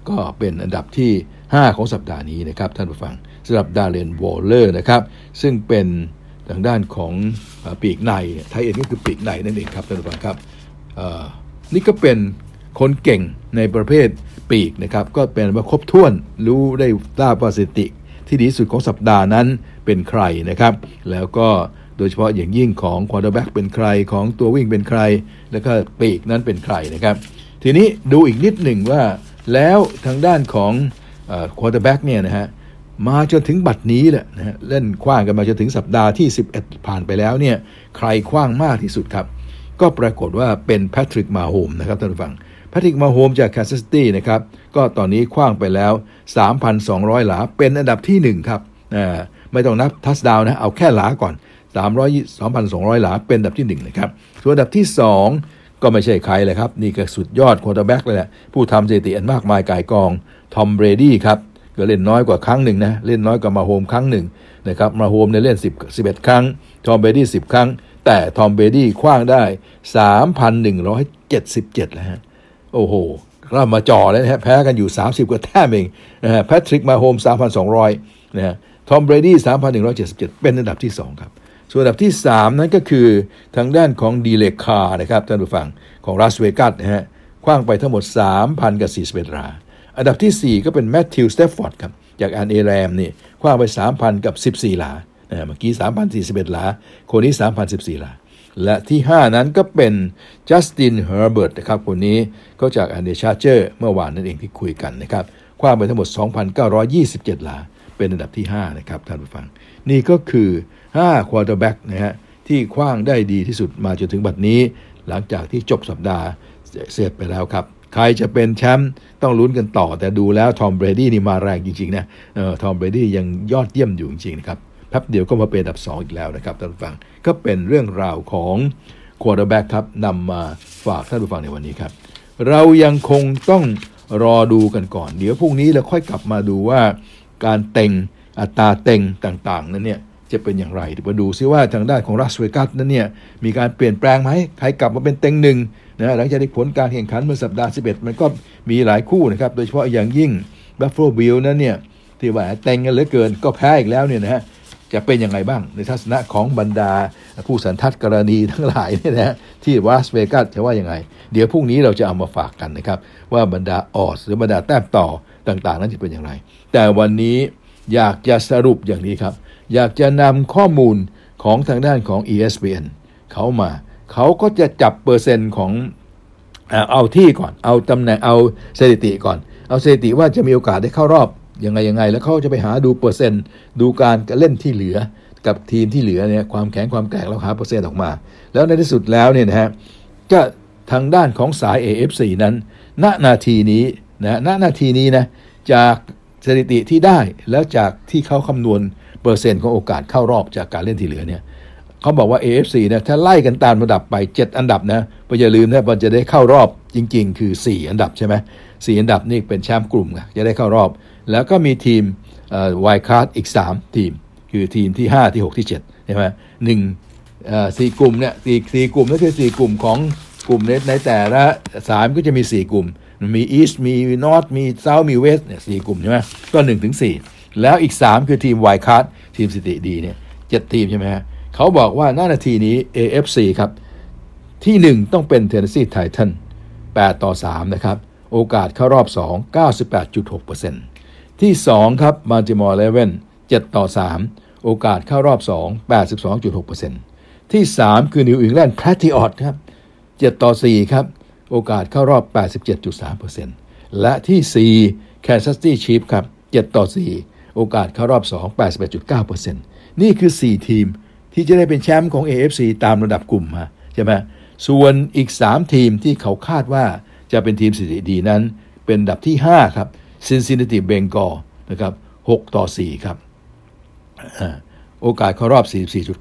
[SPEAKER 2] ก็เป็นอันดับที่ 5 ของสัปดาห์นี้นะครับท่านผู้ฟังสำหรับ Darren Waller นะครับซึ่งเป็นทางด้านของปีกใน tight end ก็คือปีกในนั่นเองครับท่านผู้ฟังครับนี่ก็เป็นคนเก่งในประเภท ปีกนะครับก็เป็นว่าครบถ้วนรู้ได้ทราบว่าสถิติที่ดีสุดของสัปดาห์นั้นเป็นใครนะครับ แล้วก็โดยเฉพาะอย่างยิ่งของควอเตอร์แบ็กเป็นใครของตัววิ่งเป็นใคร แล้วก็ปีกนั้นเป็นใครนะครับ ทีนี้ดูอีกนิดหนึ่งว่าแล้วทางด้านของควอเตอร์แบ็กเนี่ยนะฮะมาจนถึงบัดนี้แหละนะฮะเล่นคว้างกันมาจนถึงสัปดาห์ที่ 11 ผ่านไปแล้วเนี่ยใครคว้างมากที่สุดครับ ก็ปรากฏว่าเป็นแพทริกมาโฮมนะครับท่านผู้ฟัง แพทริกมาโฮมจาก Kansas City นะครับก็ตอนนี้คว้างไปแล้ว 3,200 หลาเป็นอันดับที่ 1 ครับไม่ต้องนับ touchdown นะ เอาแค่หลาก่อน 300 2,200 หลาเป็นอันดับที่ 1 นะครับ ส่วนอันดับที่ 2 ก็ไม่ใช่ใครเลยครับ นี่ก็สุดยอดควอเตอร์แบ็กเลยแหละผู้ทำสถิติอันมากมายกายกองทอมเบรดี้ครับก็เล่นน้อยกว่าครั้งหนึ่งนะ เล่นน้อยกว่ามาโฮมครั้งหนึ่งนะครับมาโฮมเนี่ยเล่น 10 11 ครั้ง ทอมเบรดี้10 ครั้ง แต่ทอมเบรดี้คว้างได้ 3,177 แล้วฮะ โอ้โหเรามาจ่อแล้วนะฮะแพ้กันอยู่ 30 กว่าแต้มเองนะฮะแพทริกมาโฮม 3,200 นะฮะทอมเบรดี้3,177 เป็นอันดับที่ 2 ครับ ส่วนอันดับที่ 3 นั้นก็คือทางด้านของ Derek Carr นะครับท่านผู้ฟังของลาสเวกัสนะฮะคว้างไปทั้งหมด 3,000 กับ 41 หลาอันดับที่ 4 ก็เป็นแมทธิวสเตฟฟอร์ดครับ จากแอนเอแรมนี่คว้างไป 3,000 กับ 14 หลาเมื่อกี้ 3,041 หลา คนนี้ 3,014 หลา และที่ 5 นั้นก็เป็นจัสตินเฮอร์เบิร์ตนะครับคนนี้ก็จากอันเดชาเจอร์เมื่อวานนั่นเองที่คุยกันนะครับคว้างไปทั้งหมด 2,927 หลา เป็นอันดับที่ 5 นะครับท่านผู้ฟัง นี่ก็คือ5ควอเตอร์แบ็กนะฮะที่คว้างได้ดีที่สุดมาจนถึงบัดนี้ หลังจากที่จบสัปดาห์เสร็จไปแล้วครับ ใครจะเป็นแชมป์ต้องลุ้นกันต่อ แต่ดูแล้วทอมเบรดี้นี่มาแรงจริงๆนะทอมเบรดี้ยังยอดเยี่ยมอยู่จริงๆนะครับ แป๊บเดียวก็มาเป็นอันดับ 2 อีกแล้วนะครับท่านผู้ฟังก็เป็นเรื่องราวของควอเตอร์แบ็กครับนำมาฝากท่านผู้ฟังในวันนี้ครับ เรายังคงต้องรอดูกันก่อน เดี๋ยวพรุ่งนี้เราค่อยกลับมาดูว่าการเต็งอัตราเต็งต่างๆ นั้นเนี่ยจะเป็นอย่างไรเดี๋ยวมาดูซิว่าทางด้านของลาสเวกัสนั้นเนี่ยมีการเปลี่ยนแปลงไหมใครกลับมาเป็นเต็งหนึ่งนะหลังจากที่ผลการแข่งขันเมื่อสัปดาห์ 11 มันก็มีหลายคู่นะครับ โดยเฉพาะอย่างยิ่ง Buffalo Bills นั้นเนี่ยที่ว่าเต็งกันเหลือเกินก็แพ้อีกแล้วเนี่ยนะฮะ จะเป็นยังไงบ้าง ในทัศนะของบรรดาผู้สันทัดกรณีทั้งหลายเนี่ยนะที่วาสเวกัสจะว่ายังไง เดี๋ยวพรุ่งนี้เราจะเอามาฝากกันนะครับ ว่าบรรดาออสหรือบรรดาแต้มต่อต่างๆ นั้นจะเป็นอย่างไร แต่วันนี้อยากจะสรุปอย่างนี้ครับ อยากจะนำข้อมูลของทางด้านของ ESPN เขามา เขาก็จะจับเปอร์เซ็นต์ของเอาที่ก่อน เอาตำแหน่งเอาสถิติก่อน เอาสถิติว่าจะมีโอกาสได้เข้ารอบ ยังไงยังไง แล้วเขาจะไปหาดูเปอร์เซ็นต์ ดูการเล่นที่เหลือกับทีมที่เหลือเนี่ยความแข็งความแกร่งเราหาเปอร์เซ็นต์ออกมา แล้วในที่สุดแล้วเนี่ยนะฮะก็ทางด้านของสาย AFC นั้น ณนาทีนี้นะณนาทีนี้นะจากสถิติที่ได้แล้วจากที่เขาคำนวณเปอร์เซ็นต์ของโอกาสเข้ารอบจากการเล่นที่เหลือเนี่ยเขาบอกว่า AFC นะถ้าไล่กันตามระดับไป 7 อันดับนะอย่าลืมนะมันจะได้เข้ารอบจริง ๆ คือ 4 อันดับใช่ไหมสี่อันดับนี่เป็นแชมป์กลุ่มจะได้เข้ารอบ แล้วก็มีทีม wild card อีก 3 ทีม คือทีมที่ 5 ที่ 6 ที่7ใช่ไหมหนึ่งสี่กลุ่มเนี่ยสี่สี่กลุ่มนั่นคือสี่กลุ่มของกลุ่มในแต่ละสามก็จะมี 4 กลุ่ม มี East มี North มี South มี West เนี่ยสี่กลุ่มใช่ไหมก็1ถึง4แล้วอีก 3 คือทีม wild card ทีมสถิติดีเนี่ยเจ็ดทีมใช่ไหมฮะเขาบอกว่าหน้านาทีนี้ AFC ครับ ที่ 1 ต้องเป็น Tennessee Titans 8ต่อ 3 นะครับ โอกาสเข้ารอบ 2 98.6% ที่ 2 ครับ Baltimore Ravens 7ต่อ 3 โอกาสเข้ารอบ 2 82.6%ที่ 3 คือ New England Patriots ครับ7ต่อ 4 ครับ โอกาสเข้ารอบ 87.3%และที่ 4 Kansas City Chiefs ครับ7ต่อ 4 โอกาสเข้ารอบ 2 81.9%นี่คือ 4 ทีมที่จะได้เป็นแชมป์ของ AFC ตามระดับกลุ่มมาใช่ไหมส่วนอีก 3 ทีมที่เขาคาดว่าจะเป็นทีมสถิติดีนั้น เป็นดับที่ 5 ครับ Cincinnati Bengals นะครับ6ต่อ 4 ครับโอกาสเข้ารอบ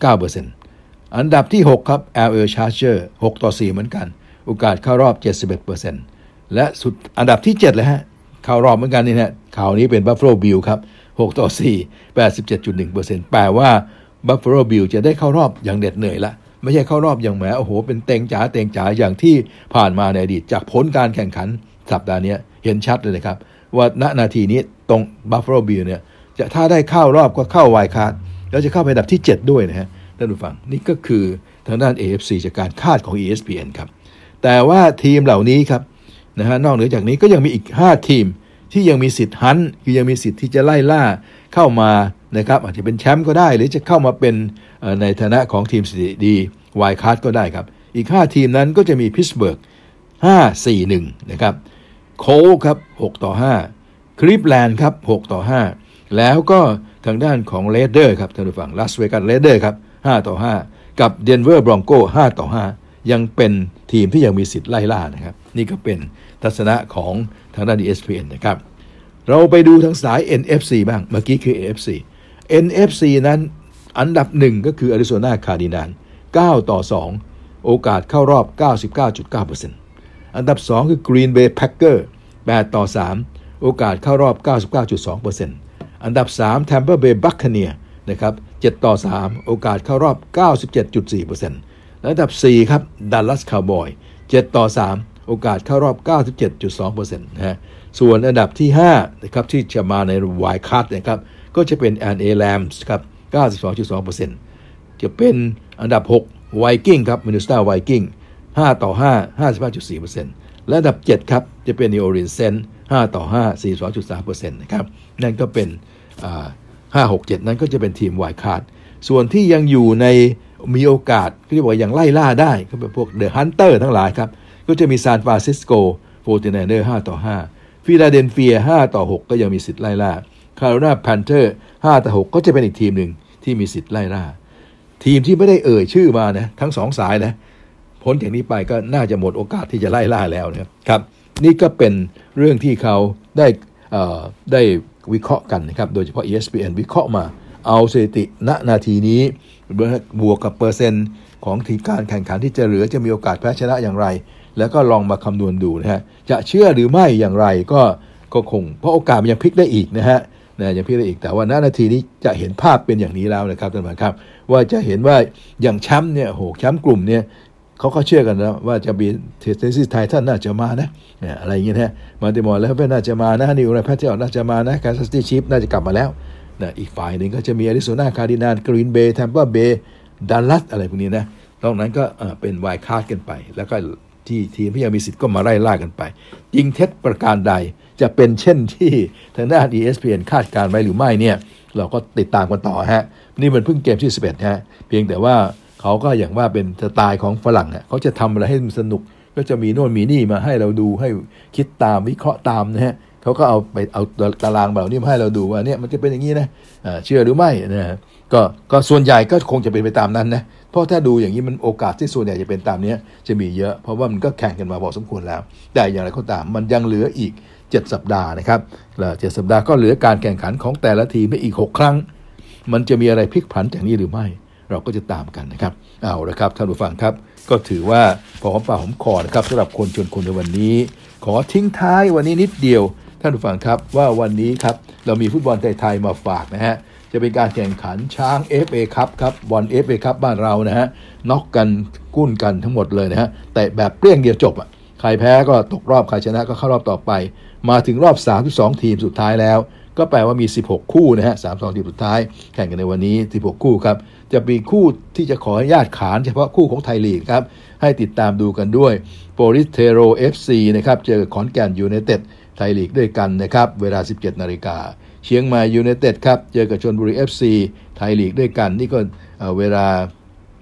[SPEAKER 2] 44.9%อันดับที่ 6 ครับ LA Charger 6ต่อ 4 เหมือนกัน โอกาสเข้ารอบ 71%และสุดอันดับที่ 7 เลยฮะ เข้ารอบเหมือนกันนี่นะข่าวนี้เป็น Buffalo Bills ครับ 6 ต่อ 4 87.1%แปลว่า Buffalo Bills จะได้เข้ารอบอย่างเหน็ดเหนื่อยละ ไม่ใช่เข้ารอบอย่างแหมโอ้โห เป็นเต็งจ๋าเต็งจ๋าอย่างที่ผ่านมาในอดีต จากผลการแข่งขันสัปดาห์นี้เห็นชัดเลยนะครับ ว่าณนาทีนี้ตรง Buffalo Bills เนี่ยจะถ้าได้เข้ารอบก็เข้า wild card แล้วจะเข้าไปอันดับที่ 7 ด้วยนะฮะท่านผู้ฟังนี่ก็คือทางด้าน AFC จากการคาดของ ESPN ครับ แต่ว่าทีมเหล่านี้ครับนะฮะนอกเหนือจากนี้ก็ยังมีอีก 5 ทีมที่ยังมีสิทธิ์ hunt คือยังมีสิทธิ์ที่จะไล่ล่าเข้ามานะครับอาจจะเป็นแชมป์ก็ได้ หรือจะเข้ามาเป็นในฐานะของทีมสถิติดีวายคัสก็ได้ครับ อีก 5 ทีมนั้นก็จะมี Pittsburgh 5 4 1 นะครับ Colts ครับ6ต่อ5 Cleveland ครับ6ต่อ 5 แล้วก็ทางด้านของ Raiders ครับท่านผู้ฟัง Las Vegas Raiders ครับ5ต่อ 5 กับ Denver Broncos 5ต่อ 5 ยังเป็นทีมที่ยังมีสิทธิ์ไล่ล่านะครับ นี่ก็เป็นทัศนะของทางด้าน ESPN นะครับ เราไปดูทางสาย NFC บ้าง เมื่อกี้คือ AFC NFC นั้นอันดับหนึ่งก็คือ Arizona Cardinals 9ต่อ 2 โอกาสเข้ารอบ 99.9% อันดับ 2 คือ Green Bay Packers 8ต่อ 3 โอกาสเข้ารอบ 99.2%อันดับ 3 Tampa Bay Buccaneers นะครับ7ต่อ 3 โอกาสเข้ารอบ 97.4%และอันดับ 4 ครับ Dallas Cowboy 7 ต่อ 3 โอกาสเข้ารอบ 97.2%นะฮะส่วนอันดับที่5นะครับที่จะมาในวายคัตนะครับก็จะเป็น NA Rams ครับ 92.2%จะเป็นอันดับ 6 Viking ครับ Minnesota Viking 5 ต่อ 5 55.4%แและอันดับ 7 ครับ จะเป็น New Orleans Saints 5ต่อ 5 42.3%นะครับ นั่นก็เป็นห้าหกเจ็ดนั้นก็จะเป็นทีม wild card ส่วนที่ยังอยู่ในมีโอกาสที่บอกอย่างไล่ล่าได้ ก็เป็นพวก the hunter ทั้งหลายครับ ก็จะมี San Francisco Forty-Niners 5ต่อ 5 ฟิลาเดลเฟีย 5 ต่อ 6 ก็ยังมีสิทธิ์ไล่ล่า Carolina Panthers 5 ต่อ 6 ก็จะเป็นอีกทีมหนึ่งที่มีสิทธิ์ไล่ล่า ทีมที่ไม่ได้เอ่ยชื่อมานะทั้งสองสายนะ พ้นจากนี้ไปก็น่าจะหมดโอกาสที่จะไล่ล่าแล้วนะครับ นี่ก็เป็นเรื่องที่เขาได้ได้วิเคราะห์กันนะครับ โดยเฉพาะ ESPN วิเคราะห์มา เอาสถิติณนาทีนี้บวกกับเปอร์เซ็นต์ของทีการแข่งขันที่จะเหลือจะมีโอกาสแพ้ชนะอย่างไร แล้วก็ลองมาคำนวณดูนะฮะ จะเชื่อหรือไม่อย่างไรก็ก็คง เพราะโอกาสมันยังพลิกได้อีกนะฮะนะยังพลิกได้อีกแต่ว่าณนาทีนี้จะเห็นภาพเป็นอย่างนี้แล้วนะครับท่านผู้ชมครับ ว่าจะเห็นว่าอย่างแชมป์เนี่ยโหแชมป์กลุ่มเนี่ย เขาก็เชื่อกันแล้วว่าจะมี Tennessee Titans น่าจะมานะอะไรอย่างเงี้ยนะ Baltimore Ravens น่าจะมานะ New England Patriots น่าจะมานะ Kansas City Chiefs น่าจะกลับมาแล้วนะอีกฝ่ายหนึ่งก็จะมี Arizona Cardinals Green Bay Tampa Bay Dallas อะไรพวกนี้นะตรงนั้นก็เป็น wild card กันไป แล้วก็ที่ทีมที่ยังมีสิทธิ์ก็มาไล่ล่ากันไป ยิงเท็จประการใดจะเป็นเช่นที่ทางด้าน ESPN คาดการณ์ไว้หรือไม่เนี่ย เราก็ติดตามกันต่อฮะ นี่มันเพิ่งเกมที่ 11 ฮะ เพียงแต่ว่า เขาก็อย่างว่าเป็นสไตล์ของฝรั่งเนี่ยเขาจะทำอะไรให้มันสนุก ก็จะมีโน่นมีนี่มาให้เราดูให้คิดตามวิเคราะห์ตามนะฮะเขาก็เอาไปเอาตารางแบบนี้มาให้เราดูว่าเนี่ยมันจะเป็นอย่างนี้นะเชื่อหรือไม่นะก็ก็ส่วนใหญ่ก็คงจะเป็นไปตามนั้นนะเพราะถ้าดูอย่างนี้มันโอกาสที่ส่วนใหญ่จะเป็นตามนี้จะมีเยอะ เพราะว่ามันก็แข่งกันมาพอสมควรแล้ว แต่อย่างไรก็ตามมันยังเหลืออีก 7 สัปดาห์นะครับแล้วเจ็ดสัปดาห์ก็เหลือการแข่งขันของแต่ละทีมอีก 6 ครั้ง มันจะมีอะไรพลิกผันจากนี้หรือไม่ เราก็จะตามกันนะครับ เอาละครับท่านผู้ฟังครับ ก็ถือว่าพอหอมปากหอมคอนะครับสำหรับคนชวนคนในวันนี้ ขอทิ้งท้ายวันนี้นิดเดียว ท่านผู้ฟังครับว่าวันนี้ครับเรามีฟุตบอลไทยๆมาฝากนะฮะจะเป็นการแข่งขันช้าง FA ครับครับบอล FA ครับบ้านเรานะฮะน็อกกันกุ้นกันทั้งหมดเลยนะฮะแต่แบบเปรี้ยงเดียวจบอะใครแพ้ก็ตกรอบใครชนะก็เข้ารอบต่อไป มาถึงรอบ 32 ทีมสุดท้ายแล้ว ก็แปลว่ามี 16 คู่นะฮะ32ทีมสุดท้าย แข่งกันในวันนี้ 16 คู่ครับ จะมีคู่ที่จะขออนุญาตขานเฉพาะคู่ของไทยลีกครับ ให้ติดตามดูกันด้วยโปลิศเทโรเอฟซีนะครับเจอขอนแก่นยูไนเต็ดไทยลีกด้วยกันนะครับเวลา 17 นาฬิกาเชียงใหม่ยูไนเต็ดครับเจอกับชลบุรีเอฟซีไทยลีกด้วยกัน นี่ก็เวลา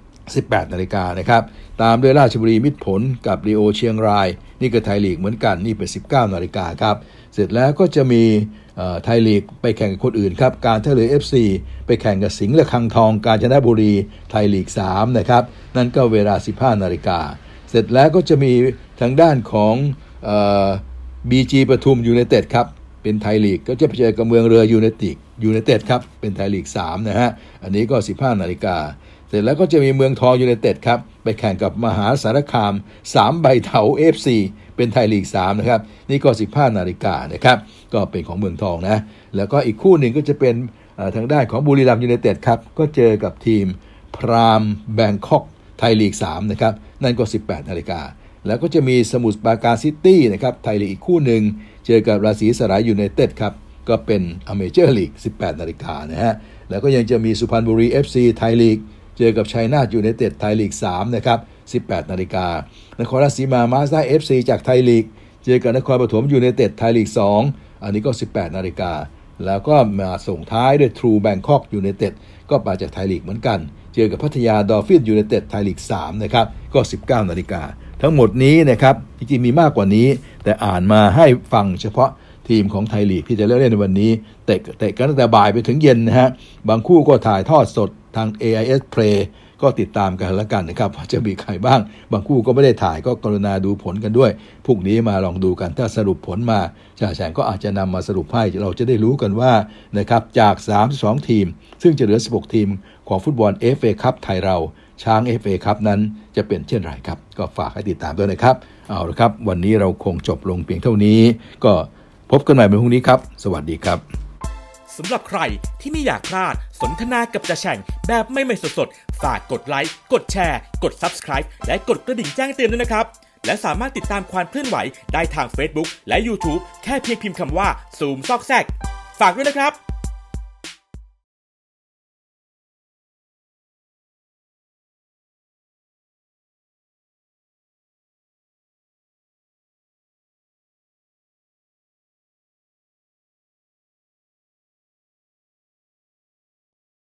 [SPEAKER 2] 18 นาฬิกานะครับ ตามด้วยราชบุรีมิตรผลกับลีโอเชียงราย นี่ก็ไทยลีกเหมือนกัน นี่เป็น 19 นาฬิกาครับ เสร็จแล้วก็จะมีไทยลีกไปแข่งกับคนอื่นครับ การท่าเรือ FC ไปแข่งกับสิงห์ระฆังทอง กาญจนบุรี ไทยลีก 3 นะครับ นั่นก็เวลา 15 นาฬิกา เสร็จแล้วก็จะมีทางด้านของบีจีปทุมยูไนเต็ดครับ เป็นไทยลีก ก็จะไปเจอกับเมืองเลยยูไนเต็ดยูไนเต็ดครับ เป็นไทยลีก 3 นะฮะ อันนี้ก็ 15 นาฬิกา เสร็จแล้วก็จะมีเมืองทองยูไนเต็ดครับ ไปแข่งกับมหาสารคาม 3 ใบเถา FC เป็นไทยลีก 3 นะครับ นี่ก็ 15 นาฬิกานะครับ ก็เป็นของเมืองทองนะ แล้วก็อีกคู่หนึ่งก็จะเป็นทางด้านของบุรีรัมย์ยูไนเต็ดครับ ก็เจอกับทีมพรามแบงค็อกไทยลีก 3 นะครับ นั่นก็ 18 นาฬิกาแล้วก็จะมีสมุทรปราการซิตี้นะครับไทยลีกอีกคู่หนึ่ง เจอกับราษีไศลยูไนเต็ดครับก็เป็น amateur league 18 นาฬิกานะฮะ แล้วก็ยังจะมีสุพรรณบุรี FC ไทยลีก เจอกับชัยนาทยูไนเต็ดไทยลีก3นะครับ18 นาฬิกานครราชสีมามาสด้า FC จากไทยลีก เจอกับนครปฐมยูไนเต็ดไทยลีก 2 อันนี้ก็ 18 นาฬิกา แล้วก็มาส่งท้ายด้วย True Bangkok United ก็มาจากไทยลีกเหมือนกัน เจอกับพัทยาดอลฟินส์ยูไนเต็ดไทยลีก 3 นะครับ ก็ 19 นาฬิกา ทั้งหมดนี้นะครับจริงๆมีมากกว่านี้ แต่อ่านมาให้ฟังเฉพาะทีมของไทยลีกที่จะเล่นในวันนี้เตะเตะกันตั้งแต่บ่ายไปถึงเย็นนะฮะบางคู่ก็ถ่ายทอดสด ทาง AIS Play ก็ติดตามกันแล้วกันนะครับว่าจะมีใครบ้าง บางคู่ก็ไม่ได้ถ่ายก็กรุณาดูผลกันด้วยพรุ่งนี้มาลองดูกันถ้าสรุปผลมาจ่าแสงก็อาจจะนำมาสรุปให้เราจะได้รู้กันว่านะครับจาก 32 ทีม ซึ่งจะเหลือ 16 ทีมของฟุตบอล FA คัพไทยเราช้าง FA คัพนั้นจะเป็นเช่นไรครับ ก็ฝากให้ติดตามด้วยนะครับ เอาละครับ วันนี้เราคงจบลงเพียงเท่านี้ ก็พบกันใหม่ในพรุ่งนี้ครับ สวัสดีครับ
[SPEAKER 1] สำหรับใครที่ไม่อยากพลาดสนทนากับจะแฉ่งแบบไม่ไม่สดๆฝากกดไลค์ กดแชร์ กด Subscribe และกดกระดิ่งแจ้งเตือนด้วยนะครับ และสามารถติดตามความเคลื่อนไหวได้ทาง Facebook และ YouTube แค่เพียงพิมพ์คำว่าซูมซอกแซก ฝากด้วยนะครับ